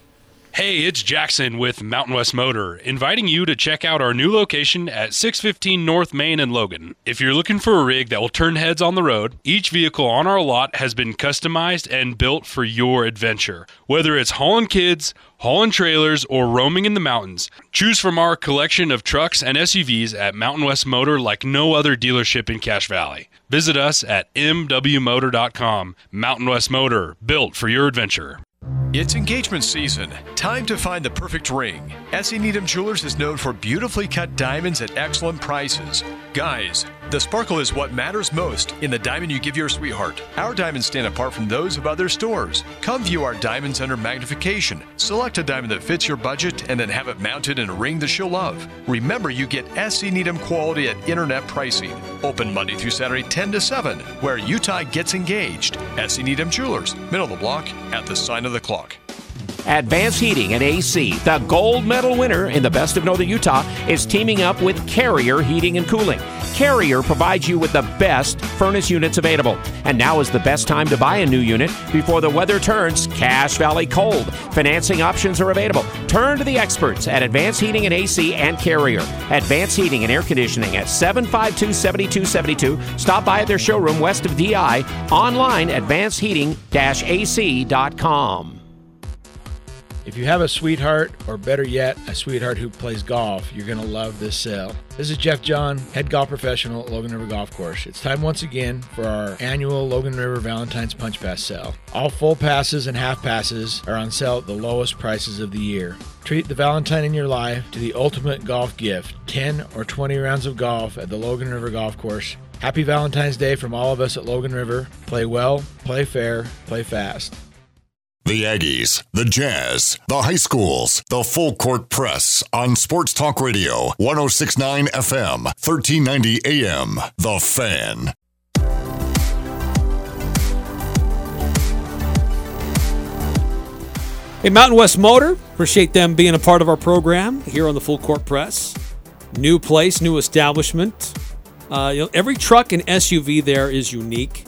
Hey, it's Jackson with Mountain West Motor, inviting you to check out our new location at 615 North Main in Logan. If you're looking for a rig that will turn heads on the road, each vehicle on our lot has been customized and built for your adventure. Whether it's hauling kids, hauling trailers, or roaming in the mountains, choose from our collection of trucks and SUVs at Mountain West Motor like no other dealership in Cache Valley. Visit us at mwmotor.com. Mountain West Motor, built for your adventure. It's engagement season. Time to find the perfect ring. S.E. Needham Jewelers is known for beautifully cut diamonds at excellent prices. Guys, the sparkle is what matters most in the diamond you give your sweetheart. Our diamonds stand apart from those of other stores. Come view our diamonds under magnification. Select a diamond that fits your budget and then have it mounted in a ring that she'll love. Remember, you get S.E. Needham quality at internet pricing. Open Monday through Saturday, 10 to 7, where Utah gets engaged. S.E. Needham Jewelers, middle of the block at the sign of the clock. Advanced Heating and AC, the gold medal winner in the Best of Northern Utah, is teaming up with Carrier Heating and Cooling. Carrier provides you with the best furnace units available. And now is the best time to buy a new unit before the weather turns Cache Valley cold. Financing options are available. Turn to the experts at Advanced Heating and AC and Carrier. Advanced Heating and Air Conditioning at 752 7272. Stop by at their showroom west of DI. Online, at advancedheating AC.com. If you have a sweetheart, or better yet, a sweetheart who plays golf, you're going to love this sale. This is Jeff John, head golf professional at Logan River Golf Course. It's time once again for our annual Logan River Valentine's Punch Pass sale. All full passes and half passes are on sale at the lowest prices of the year. Treat the Valentine in your life to the ultimate golf gift 10 or 20 rounds of golf at the Logan River Golf Course. Happy Valentine's Day from all of us at Logan River. Play well, play fair, play fast. The Aggies, the Jazz, the high schools, the full court press on Sports Talk Radio, 1069 FM, 1390 AM. The Fan. Hey, Mountain West Motor, appreciate them being a part of our program here on the Full Court Press. New place, new establishment. Uh, you know, every truck and SUV there is unique.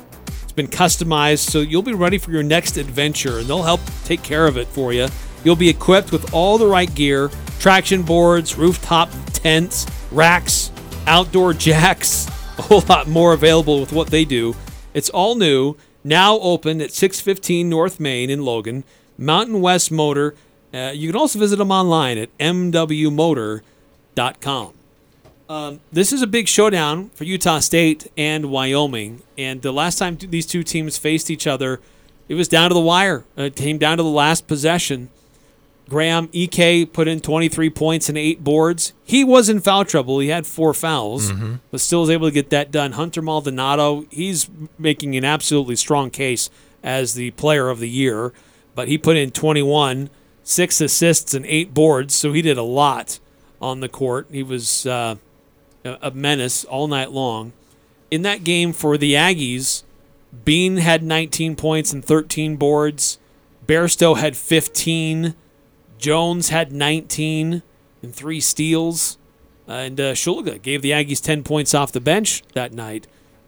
It's been customized so you'll be ready for your next adventure, and they'll help take care of it for you. You'll be equipped with all the right gear traction boards, rooftop tents, racks, outdoor jacks, a whole lot more available with what they do. It's all new, now open at 615 North Main in Logan. Mountain West Motor. Uh, you can also visit them online at mwmotor.com. Um, this is a big showdown for Utah State and Wyoming. And the last time these two teams faced each other, it was down to the wire. It came down to the last possession. Graham Ike put in 23 points and eight boards. He was in foul trouble. He had four fouls, Mm-hmm. but still was able to get that done. Hunter Maldonado, he's making an absolutely strong case as the player of the year, but he put in 21, six assists, and eight boards, so he did a lot on the court. He was uh, a a menace all night long. In that game for the Aggies, Bean had 19 points and 13 boards. Bairstow had 15. Jones had 19 and three steals. And uh, Shulga gave the Aggies 10 points off the bench that night.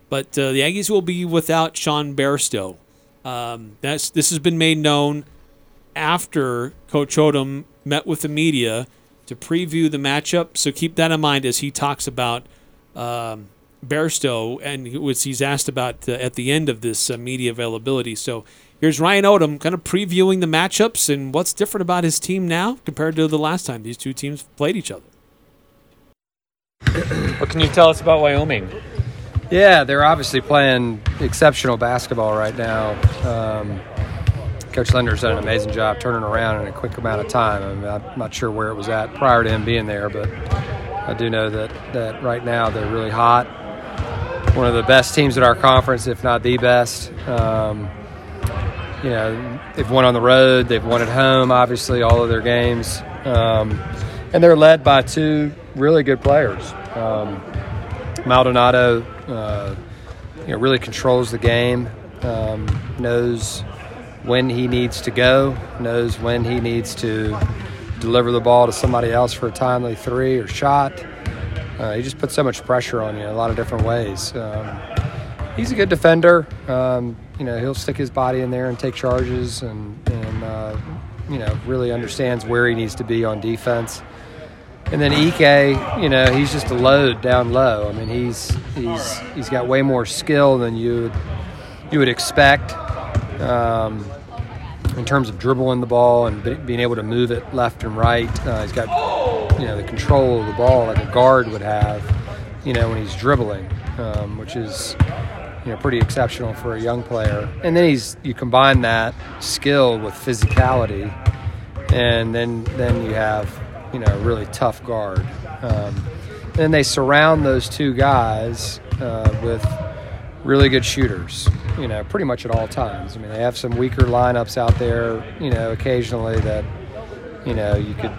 But uh, the Aggies will be without Sean Bairstow. Um, that's this has been made known after Coach Odom met with the media to preview the matchup. So keep that in mind as he talks about um, Bairstow and he was he's asked about uh, at the end of this uh, media availability. So here's Ryan Odom kind of previewing the matchups and what's different about his team now compared to the last time these two teams played each other. What can you tell us about Wyoming? Yeah, they're obviously playing exceptional basketball right now. Um, Coach Linder's done an amazing job turning around in a quick amount of time. I mean, I'm not sure where it was at prior to him being there, but I do know that, that right now they're really hot. One of the best teams in our conference, if not the best. Um, you know, they've won on the road, they've won at home, obviously, all of their games. Um, and they're led by two really good players. Um, Maldonado, uh, you know, really controls the game, um, knows when he needs to go, knows when he needs to deliver the ball to somebody else for a timely three or shot. Uh, he just puts so much pressure on you in a lot of different ways. Um, he's a good defender. Um, you know, he'll stick his body in there and take charges and, and uh, you know, really understands where he needs to be on defense. And then Ike, you know, he's just a load down low. I mean, he's he's he's got way more skill than you would you would expect um, in terms of dribbling the ball and be, being able to move it left and right. Uh, he's got you know the control of the ball like a guard would have, you know, when he's dribbling, um, which is you know pretty exceptional for a young player. And then he's you combine that skill with physicality, and then then you have you know, a really tough guard. Um, and they surround those two guys uh, with really good shooters, you know, pretty much at all times. I mean, they have some weaker lineups out there, you know, occasionally that, you know, you could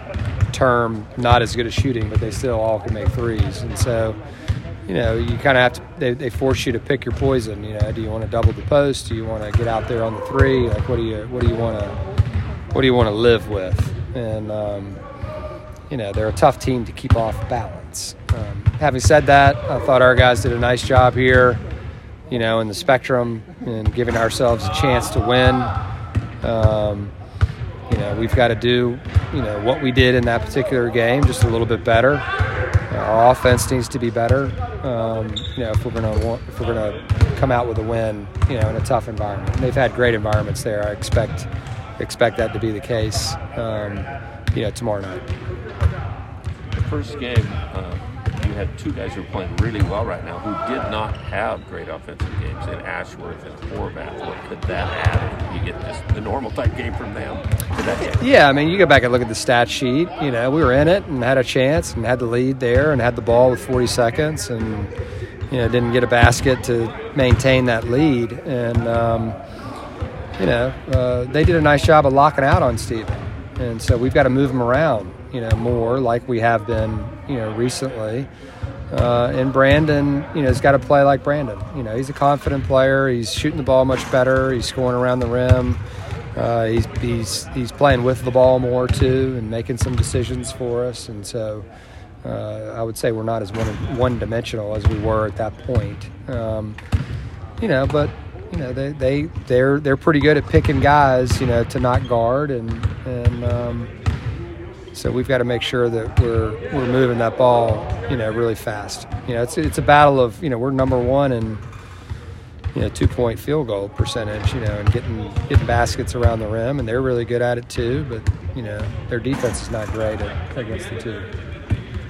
term not as good at shooting, but they still all can make threes. And so, you know, you kind of have to, they, they force you to pick your poison. You know, do you want to double the post? Do you want to get out there on the three? Like, what do you, what do you want to, what do you want to live with? And, um, you know, they're a tough team to keep off balance. Um, having said that, I thought our guys did a nice job here, you know, in the spectrum and giving ourselves a chance to win. Um, you know, we've got to do, you know, what we did in that particular game just a little bit better. Our offense needs to be better. Um, you know, if we're going to if we're to come out with a win, you know, in a tough environment. And they've had great environments there. I expect expect that to be the case. Um, you know, tomorrow night first game, uh, you had two guys who are playing really well right now who did not have great offensive games in Ashworth and Horvath. What could that add? You get just the normal type game from them. Yeah, I mean, you go back and look at the stat sheet. You know, we were in it and had a chance and had the lead there and had the ball with 40 seconds and you know didn't get a basket to maintain that lead and. Um, you know, uh, they did a nice job of locking out on Steven. And so we've got to move them around you know, more like we have been, you know, recently. Uh, and Brandon, you know, has got to play like Brandon. You know, he's a confident player. He's shooting the ball much better. He's scoring around the rim. Uh, he's he's he's playing with the ball more too, and making some decisions for us. And so, uh, I would say we're not as one one dimensional as we were at that point. Um, you know, but you know they they they're they're pretty good at picking guys, you know, to not guard and and. Um, so we've got to make sure that we're we're moving that ball, you know, really fast. You know, it's it's a battle of you know we're number one in you know two point field goal percentage, you know, and getting getting baskets around the rim, and they're really good at it too. But you know, their defense is not great at, against the two.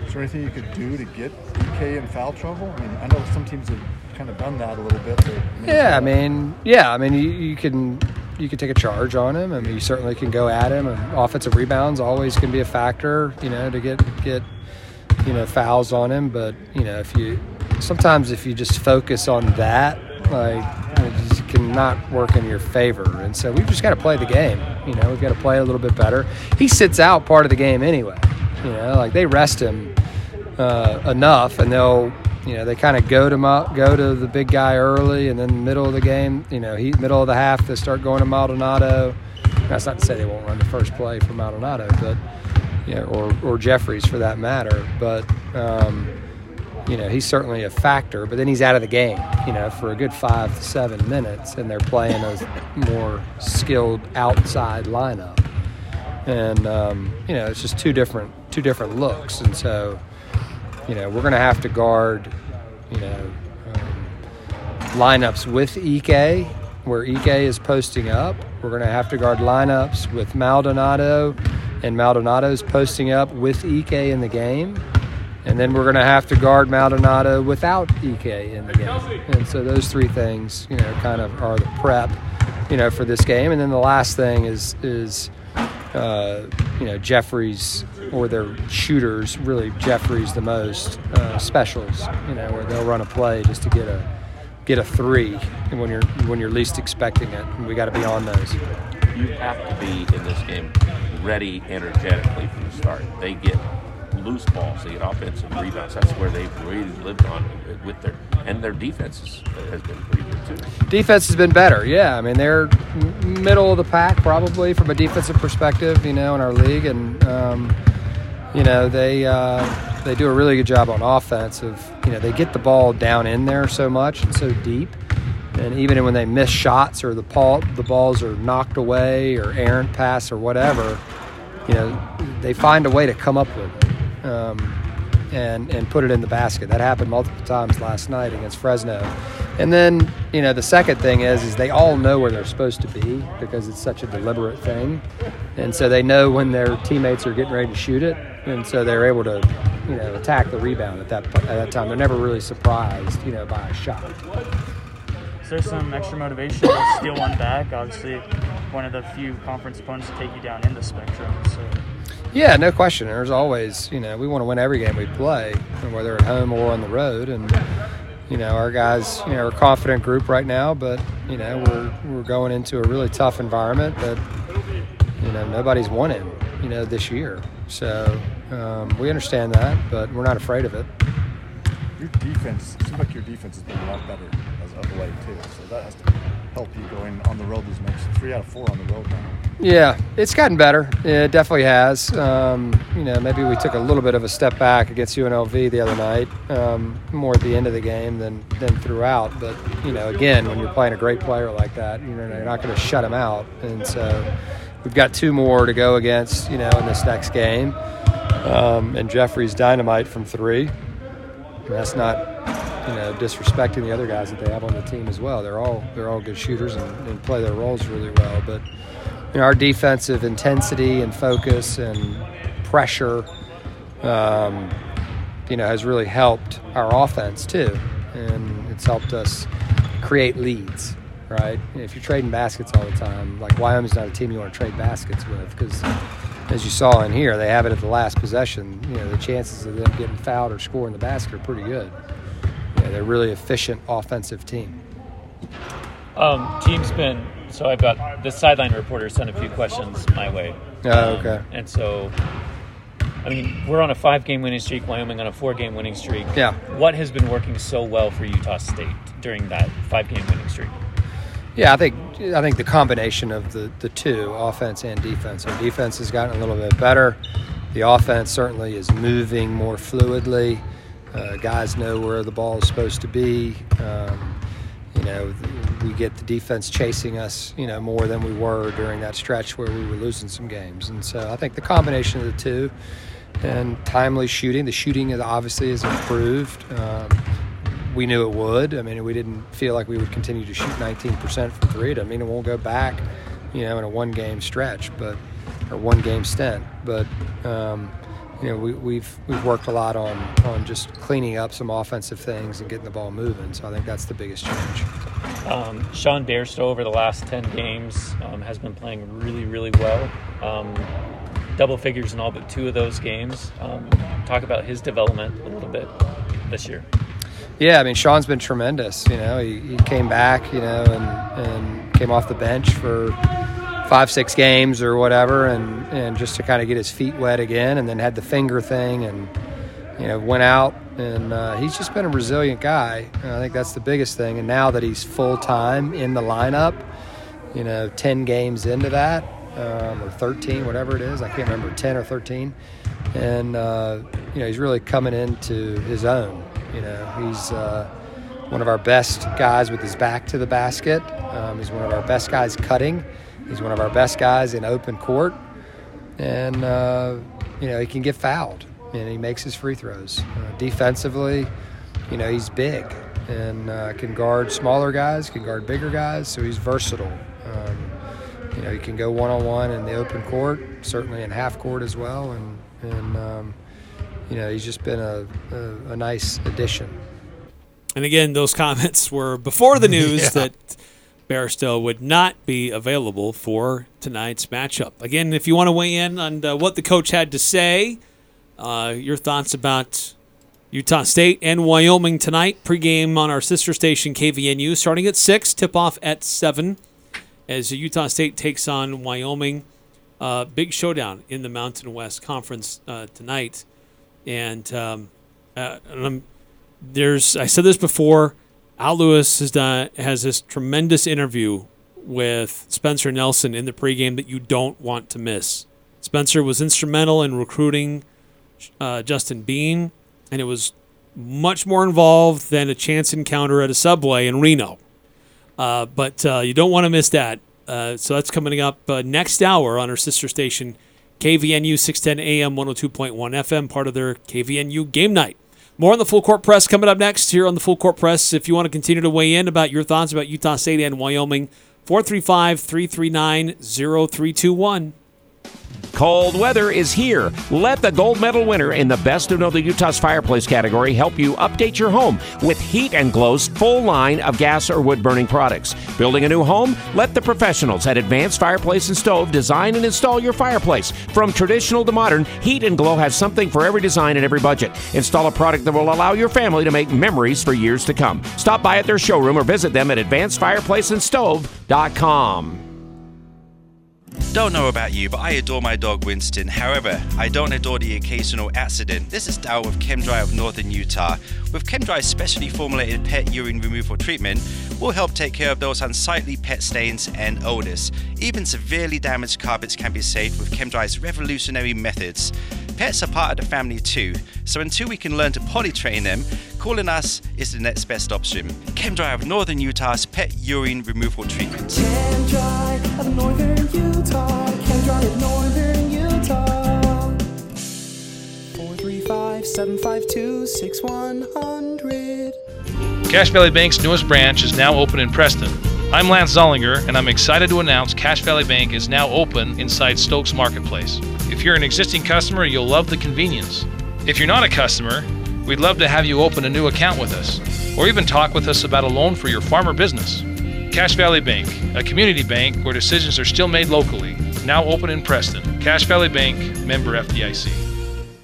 Is there anything you could do to get K in foul trouble? I mean, I know some teams have kind of done that a little bit. Yeah, I mean, yeah, I mean, you, you can you can take a charge on him. I mean, you certainly can go at him. And offensive rebounds always can be a factor, you know, to get get you know fouls on him. But you know, if you sometimes if you just focus on that, like it just cannot work in your favor. And so we've just got to play the game. You know, we've got to play a little bit better. He sits out part of the game anyway. You know, like they rest him uh, enough, and they'll you know, they kind of go to go to the big guy early, and then middle of the game, you know, he middle of the half they start going to Maldonado. That's not to say they won't run the first play for Maldonado, but you know, or or Jeffries for that matter. But um, you know, he's certainly a factor. But then he's out of the game, you know, for a good five to seven minutes, and they're playing a more skilled outside lineup, and um, you know, it's just two different two different looks, and so you know, we're going to have to guard, you know, um, lineups with Ike where Ike is posting up. We're going to have to guard lineups with Maldonado, and Maldonado's posting up with Ike in the game. And then we're going to have to guard Maldonado without Ike in the game. And so those three things, you know, kind of are the prep, you know, for this game. And then the last thing is is uh, you know Jeffries or their shooters really Jeffries the most uh, specials you know where they'll run a play just to get a get a three when you're when you're least expecting it and we got to be on those. You have to be in this game ready energetically from the start. They get loose balls. They get offensive rebounds. That's where they've really lived on with their and their defense has been pretty good too. Defense has been better. Yeah, I mean they're middle of the pack probably from a defensive perspective. You know, in our league, and um, you know they uh, they do a really good job on offense. Of you know they get the ball down in there so much and so deep. And even when they miss shots or the ball, the balls are knocked away or errant pass or whatever, you know, they find a way to come up with it um, and and put it in the basket. That happened multiple times last night against Fresno. And then, you know, the second thing is is they all know where they're supposed to be because it's such a deliberate thing. And so they know when their teammates are getting ready to shoot it, and so they're able to, you know, attack the rebound at that at that time. They're never really surprised, you know, by a shot. Is there some extra motivation to steal one back? Obviously, one of the few conference opponents to take you down in the spectrum. So Yeah, no question. There's always, you know, we want to win every game we play, whether at home or on the road. And, you know, our guys, you know, are a confident group right now, but, you know, we're, we're going into a really tough environment that, you know, nobody's won in, you know, this year. So um, we understand that, but we're not afraid of it. Your defense seems like your defense has been a lot better as of late too. So that has to help you going on the road. These next three out of four on the road now. Yeah, it's gotten better. It definitely has. Um, you know, maybe we took a little bit of a step back against UNLV the other night, um, more at the end of the game than than throughout. But you know, again, when you're playing a great player like that, you know, you're not going to shut him out. And so we've got two more to go against, you know, in this next game. Um, and Jeffrey's dynamite from three. And that's not, you know, disrespecting the other guys that they have on the team as well. They're all they're all good shooters and, and play their roles really well. But you know, our defensive intensity and focus and pressure, um, you know, has really helped our offense too, and it's helped us create leads. Right? If you're trading baskets all the time, like Wyoming's not a team you want to trade baskets with because, as you saw in here, they have it at the last possession. You know, the chances of them getting fouled or scoring the basket are pretty good. You know, they're a really efficient offensive team. Um, team's been so I've got the sideline reporter sent a few questions my way. Oh, Um, okay. And so, I mean, we're on a five-game winning streak. Wyoming on a four-game winning streak. Yeah. What has been working so well for Utah State during that five-game winning streak? Yeah, I think I think the combination of the, the two, offense and defense. Our defense has gotten a little bit better. The offense certainly is moving more fluidly. Uh, guys know where the ball is supposed to be. Um, you know, we get the defense chasing us, you know, more than we were during that stretch where we were losing some games. And so I think the combination of the two and timely shooting, the shooting is obviously has improved. Um, we knew it would. I mean, we didn't feel like we would continue to shoot 19% from three. I mean, it won't go back, you know, in a one game stretch, but or one game stint. But um, you know, we, we've we've worked a lot on on just cleaning up some offensive things and getting the ball moving. So I think that's the biggest change. Um, Sean Bairstow over the last 10 games um, has been playing really, really well. Um, double figures in all but two of those games. Um, talk about his development a little bit this year. Yeah, I mean, Sean's been tremendous. You know, he, he came back, you know, and, and came off the bench for five, six games or whatever, and, and just to kind of get his feet wet again, and then had the finger thing, and you know, went out, and uh, he's just been a resilient guy. I think that's the biggest thing. And now that he's full time in the lineup, you know, ten games into that, um, or thirteen, whatever it is, I can't remember, ten or thirteen, and uh, you know, he's really coming into his own. You know, he's uh, one of our best guys with his back to the basket. Um, he's one of our best guys cutting. He's one of our best guys in open court, and uh, you know he can get fouled, and he makes his free throws. Uh, defensively, you know he's big and uh, can guard smaller guys, can guard bigger guys, so he's versatile. Um, you know he can go one on one in the open court, certainly in half court as well, and and um, you know he's just been a, a, a nice addition. And again, those comments were before the news Yeah. that Bairstow would not be available for tonight's matchup. Again, if you want to weigh in on uh, what the coach had to say, uh, your thoughts about Utah State and Wyoming tonight, pregame on our sister station KVNU, starting at 6, tip off at 7, as Utah State takes on Wyoming. Uh, big showdown in the Mountain West Conference uh, tonight. And, um, uh, and there's I said this before. Al Lewis has done has this tremendous interview with Spencer Nelson in the pregame that you don't want to miss. Spencer was instrumental in recruiting uh, Justin Bean, and it was much more involved than a chance encounter at a subway in Reno. Uh, but uh, you don't want to miss that. Uh, so that's coming up uh, next hour on our sister station, KVNU 610 AM 102.1 FM, part of their KVNU game night. More on the full court press coming up next here on the full court press. If you want to continue to weigh in about your thoughts about Utah State and Wyoming, 435 339 0321. Cold weather is here. Let the gold medal winner in the Best of Northern Utah's Fireplace category help you update your home with Heat and Glow's full line of gas or wood burning products. Building a new home? Let the professionals at Advanced Fireplace and Stove design and install your fireplace. From traditional to modern, Heat and Glow has something for every design and every budget. Install a product that will allow your family to make memories for years to come. Stop by at their showroom or visit them at advancedfireplaceandstove.com. Don't know about you, but I adore my dog Winston. However, I don't adore the occasional accident. This is Dow with ChemDry of Northern Utah. With ChemDry's specially formulated pet urine removal treatment, we'll help take care of those unsightly pet stains and odors. Even severely damaged carpets can be saved with ChemDry's revolutionary methods. Pets are part of the family too, so until we can learn to potty train them, calling us is the next best option. ChemDry of Northern Utah's pet urine removal treatment. ChemDry of northern Utah. ChemDry of northern Utah. 435 752 6100. Cache Valley Bank's newest branch is now open in Preston. I'm Lance Zollinger, and I'm excited to announce Cache Valley Bank is now open inside Stokes Marketplace. If you're an existing customer, you'll love the convenience. If you're not a customer, we'd love to have you open a new account with us, or even talk with us about a loan for your farm or business. Cache Valley Bank, a community bank where decisions are still made locally, now open in Preston. Cache Valley Bank, member FDIC.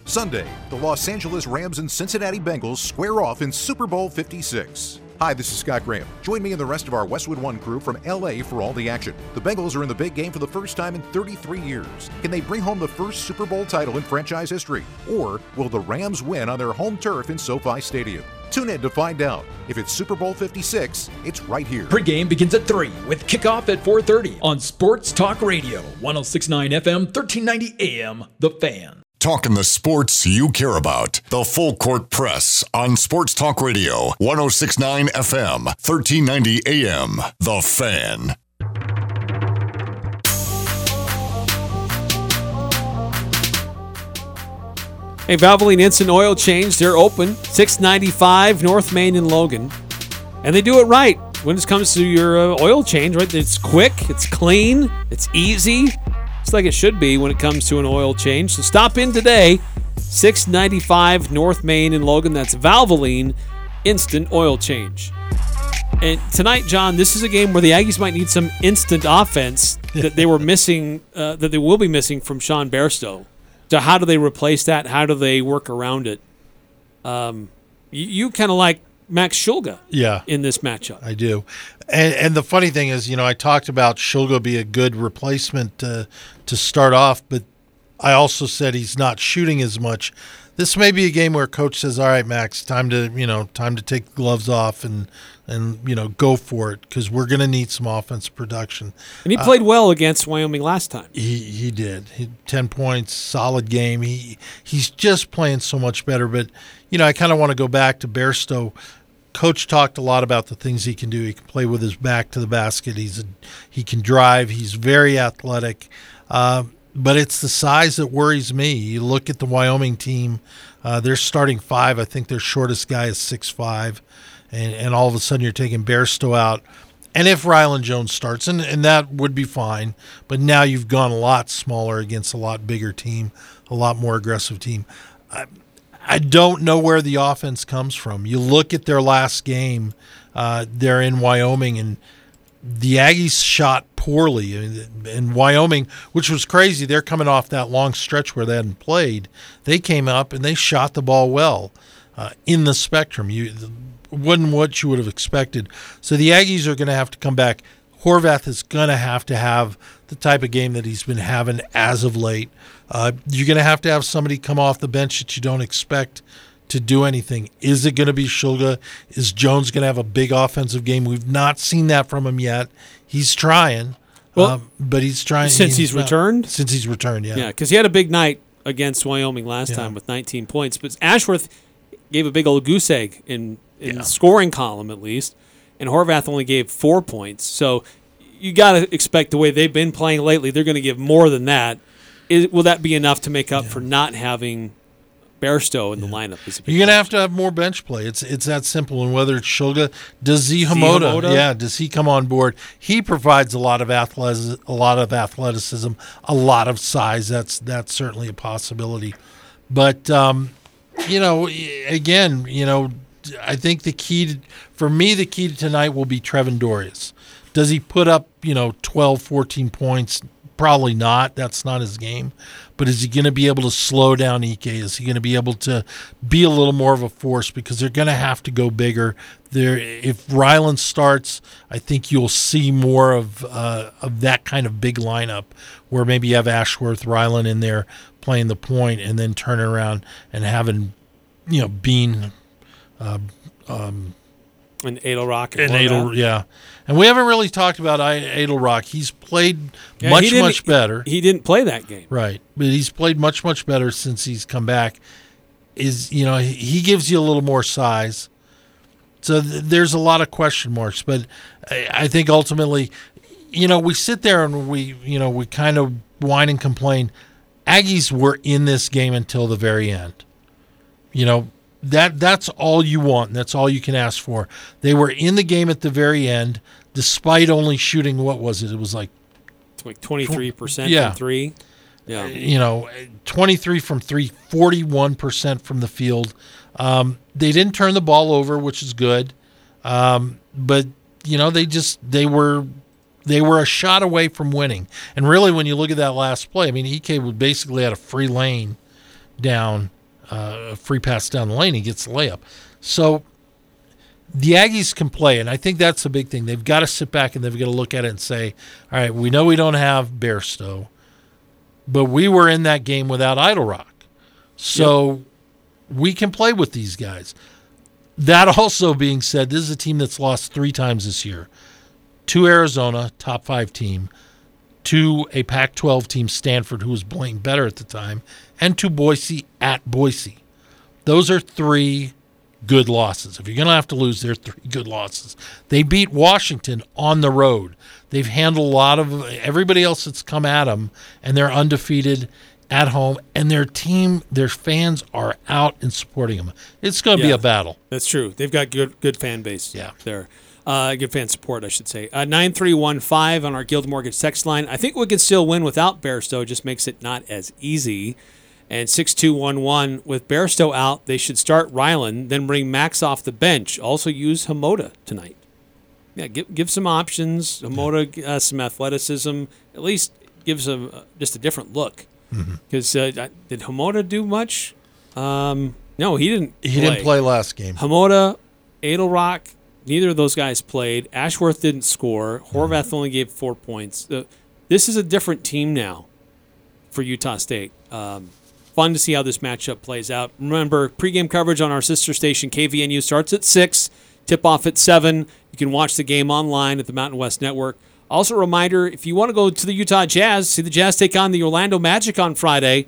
Sunday, the Los Angeles Rams and Cincinnati Bengals square off in Super Bowl 56. Hi, this is Scott Graham. Join me and the rest of our Westwood One crew from LA for all the action. The Bengals are in the big game for the first time in 33 years. Can they bring home the first Super Bowl title in franchise history? Or will the Rams win on their home turf in SoFi Stadium? Tune in to find out. If it's Super Bowl 56, it's right here. Pregame begins at 3 with kickoff at 4:30 on Sports Talk Radio, 1069 FM, 1390 AM, The Fan. Talking the sports you care about. The Full Court Press on Sports Talk Radio, 1069 FM, 1390 AM. The Fan. Hey, Valvoline Instant Oil Change, they're open, 695 North Main in Logan. And they do it right when it comes to your uh, oil change, right? It's quick, it's clean, it's easy. It's like it should be when it comes to an oil change. So stop in today, 695 North Main in Logan. That's Valvoline Instant Oil Change. And tonight, John, this is a game where the Aggies might need some instant offense that they were missing, uh, that they will be missing from Sean Bairstow. So how do they replace that? How do they work around it? Um, you, you kind of like Max Shulga, Yeah. in this matchup. I do. And, and the funny thing is, you know, I talked about Shulga be a good replacement uh, to start off, but I also said he's not shooting as much. This may be a game where coach says, "All right, Max, time to you know time to take the gloves off and and you know go for it because we're going to need some offensive production." And he Uh, played well against Wyoming last time. he he did. He, Ten points, solid game. He he's just playing so much better. But you know, I kind of want to go back to Bairstow. Coach talked a lot about the things he can do. He can play with his back to the basket. He's a, he can drive. He's very athletic. Uh, but it's the size that worries me. You look at the Wyoming team; uh, they're starting five. I think their shortest guy is six five, and and all of a sudden you're taking Bairstow out. And if Rylan Jones starts, and, and that would be fine, but now you've gone a lot smaller against a lot bigger team, a lot more aggressive team. I don't know where the offense comes from. You look at their last game, uh, they're in Wyoming, and the Aggies shot poorly. In Wyoming, which was crazy, they're coming off that long stretch where they hadn't played. They came up and they shot the ball well uh, in the spectrum. You wasn't what you would have expected. So the Aggies are going to have to come back. Horvath is going to have to have the type of game that he's been having as of late. Uh, you're going to have to have somebody come off the bench that you don't expect to do anything. Is it going to be Shulga? Is Jones going to have a big offensive game? We've not seen that from him yet. He's trying, Well, um, but he's trying since he's not- returned? Since he's returned, yeah. Yeah, because he had a big night against Wyoming last Yeah. time with 19 points. But Ashworth gave a big old goose egg in in the scoring column at least. And Horvath only gave four points. So you got to expect the way they've been playing lately, they're going to give more than that. Is, will that be enough to make up for not having Bairstow in the lineup? You're gonna have to have more bench play. It's it's that simple. And whether it's Shulga, does Zee Hamoda, yeah, does he come on board? He provides a lot of athleticism, a lot of athleticism, a lot of size. That's that's certainly a possibility. But um, you know, again, you know, I think the key to, for me, the key to tonight will be Trevin Dorius. Does he put up, you know, 12, 14 points? Probably not. That's not his game. But is he going to be able to slow down Ike? Is he going to be able to be a little more of a force? Because they're going to have to go bigger. There, if Rylan starts, I think you'll see more of uh, of that kind of big lineup, where maybe you have Ashworth, Rylan in there playing the point, and then turning around and having, you know, Bean, uh, um, And Eytle-Rock and Horvath. Eytle, yeah. And we haven't really talked about I- Eytle-Rock. He's played Yeah, much, he much better. He didn't play that game. Right. But he's played much, much better since he's come back. Is, you know, he- he gives you a little more size. So th- there's a lot of question marks. But I, I think ultimately, you know, we sit there and we, you know, we kind of whine and complain. Aggies were in this game until the very end. You know, that that's all you want that's all you can ask for. They were in the game at the very end despite only shooting what was it? It was like It's like 23% Yeah. from three. Yeah. you know, 23 from three, 41% from the field. Um, they didn't turn the ball over, which is good. Um, but, you know, they just, they were, they were a shot away from winning. And really, when you look at that last play, I mean, Ike basically had a free lane down, uh, a free pass down the lane. He gets the layup. So the Aggies can play, and I think that's the big thing. They've got to sit back and they've got to look at it and say, all right, we know we don't have Bairstow but we were in that game without Eytle-Rock. So we can play with these guys. That also being said, this is a team that's lost three times this year to Arizona, top five team, to a Pac 12 team, Stanford, who was playing better at the time, and to Boise at Boise. Those are three good losses. If you're going to have to lose, they're three good losses. They beat Washington on the road. They've handled a lot of everybody else that's come at them, and they're undefeated at home. And their team, their fans are out and supporting them. It's going to be a battle. That's true. They've got good good fan base. Yeah. there. Uh, good fan support, I should say. Uh, nine three one five on our Guild Mortgage text line. I think we could still win without Bairstow. Just makes it not as easy. And six two one one with Bairstow out, they should start Rylan, then bring Max off the bench. Also use Hamoda tonight. Yeah, give give some options. Hamoda uh, some athleticism. At least gives them uh, just a different look. Mhm. Because uh, did Hamoda do much? Um, no, he didn't. He didn't play last game. Hamoda, Eytle-Rock, neither of those guys played. Ashworth didn't score. Horvath only gave four points. Uh, this is a different team now for Utah State. Um, fun to see how this matchup plays out. Remember, pregame coverage on our sister station KVNU starts at six. Tip off at seven. You can watch the game online at the Mountain West Network. Also, a reminder: if you want to go to the Utah Jazz, see the Jazz take on the Orlando Magic on Friday.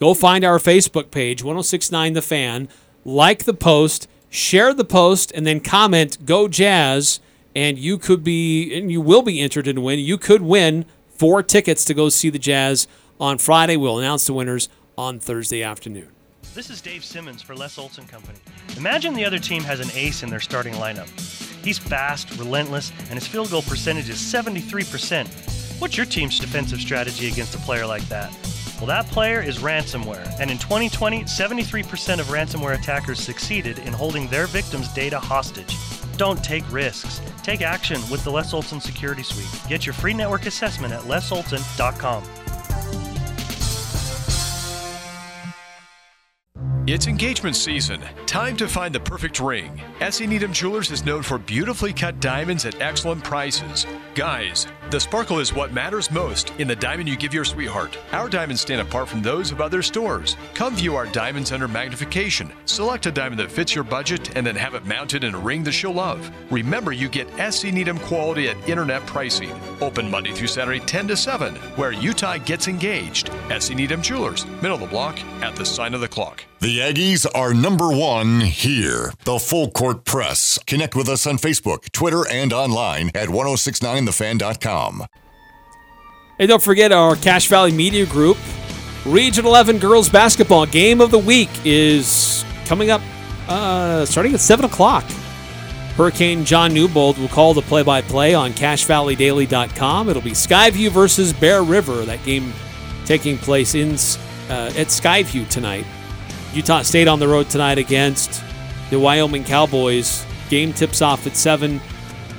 Go find our Facebook page, 1069 The Fan. Like the post, share the post, and then comment "Go Jazz," and you could be and you will be entered to win. You could win four tickets to go see the Jazz on Friday. We'll announce the winners on Thursday afternoon. This is Dave Simmons for Les Olson Company. Imagine the other team has an ace in their starting lineup. He's fast, relentless, and his field goal percentage is 73%. What's your team's defensive strategy against a player like that? Well, that player is ransomware, and in 2020, 73% of ransomware attackers succeeded in holding their victims' data hostage. Don't take risks. Take action with the Les Olson Security Suite. Get your free network assessment at lesolson.com. It's engagement season. Time to find the perfect ring. S.E. Needham Jewelers is known for beautifully cut diamonds at excellent prices. Guys, The sparkle is what matters most in the diamond you give your sweetheart. Our diamonds stand apart from those of other stores. Come view our diamonds under magnification. Select a diamond that fits your budget and then have it mounted in a ring that she'll love. Remember, you get S.E. Needham quality at internet pricing. Open Monday through Saturday, 10 to 7, where Utah gets engaged. S.E. Needham Jewelers, middle of the block at the sign of the clock. The Aggies are number one here. The Full Court Press. Connect with us on Facebook, Twitter, and online at 1069thefan.com. Hey, don't forget our Cache Valley Media Group Region 11 Girls Basketball Game of the Week is coming up uh, starting at 7 o'clock. Hurricane John Newbold will call the play by play on CacheValleyDaily.com. It'll be Skyview versus Bear River. That game taking place in uh, at Skyview tonight. Utah State on the road tonight against the Wyoming Cowboys. Game tips off at 7.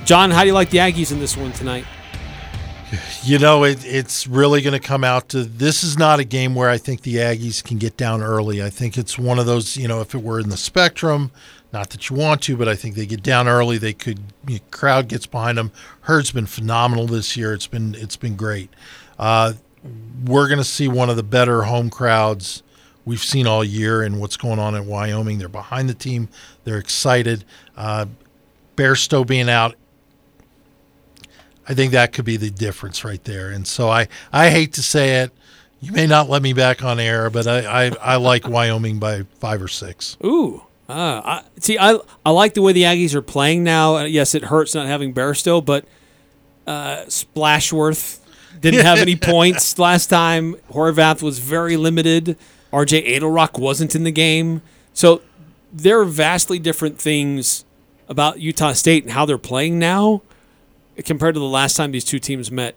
John, how do you like the Aggies in this one tonight? You know, it, it's really going to come out to this is not a game where I think the Aggies can get down early. I think it's one of those, you know, if it were in the spectrum, not that you want to, but I think they get down early. They could, you know, crowd gets behind them. Herd's been phenomenal this year. It's been it's been great. Uh, we're going to see one of the better home crowds we've seen all year and what's going on in Wyoming. They're behind the team. They're excited. Uh, Bairstow being out I think that could be the difference right there. And so I, I hate to say it. You may not let me back on air, but I, I, I like Wyoming by five or six. Ooh. Uh, I, see, I I like the way the Aggies are playing now. Uh, yes, it hurts not having Bairstow, but uh, Splashworth didn't have any points last time. Horvath was very limited. RJ Eytle-Rock wasn't in the game. So there are vastly different things about Utah State and how they're playing now compared to the last time these two teams met.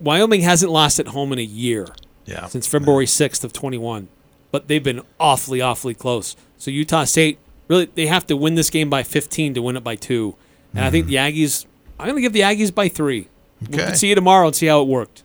Wyoming hasn't lost at home in a year. Yeah. Since February 6th of 21. But they've been awfully, awfully close. So Utah State, really, they have to win this game by 15 to win it by two. And I think mm-hmm. the Aggies, I'm going to give the Aggies by three. Okay. We'll see you tomorrow and see how it worked.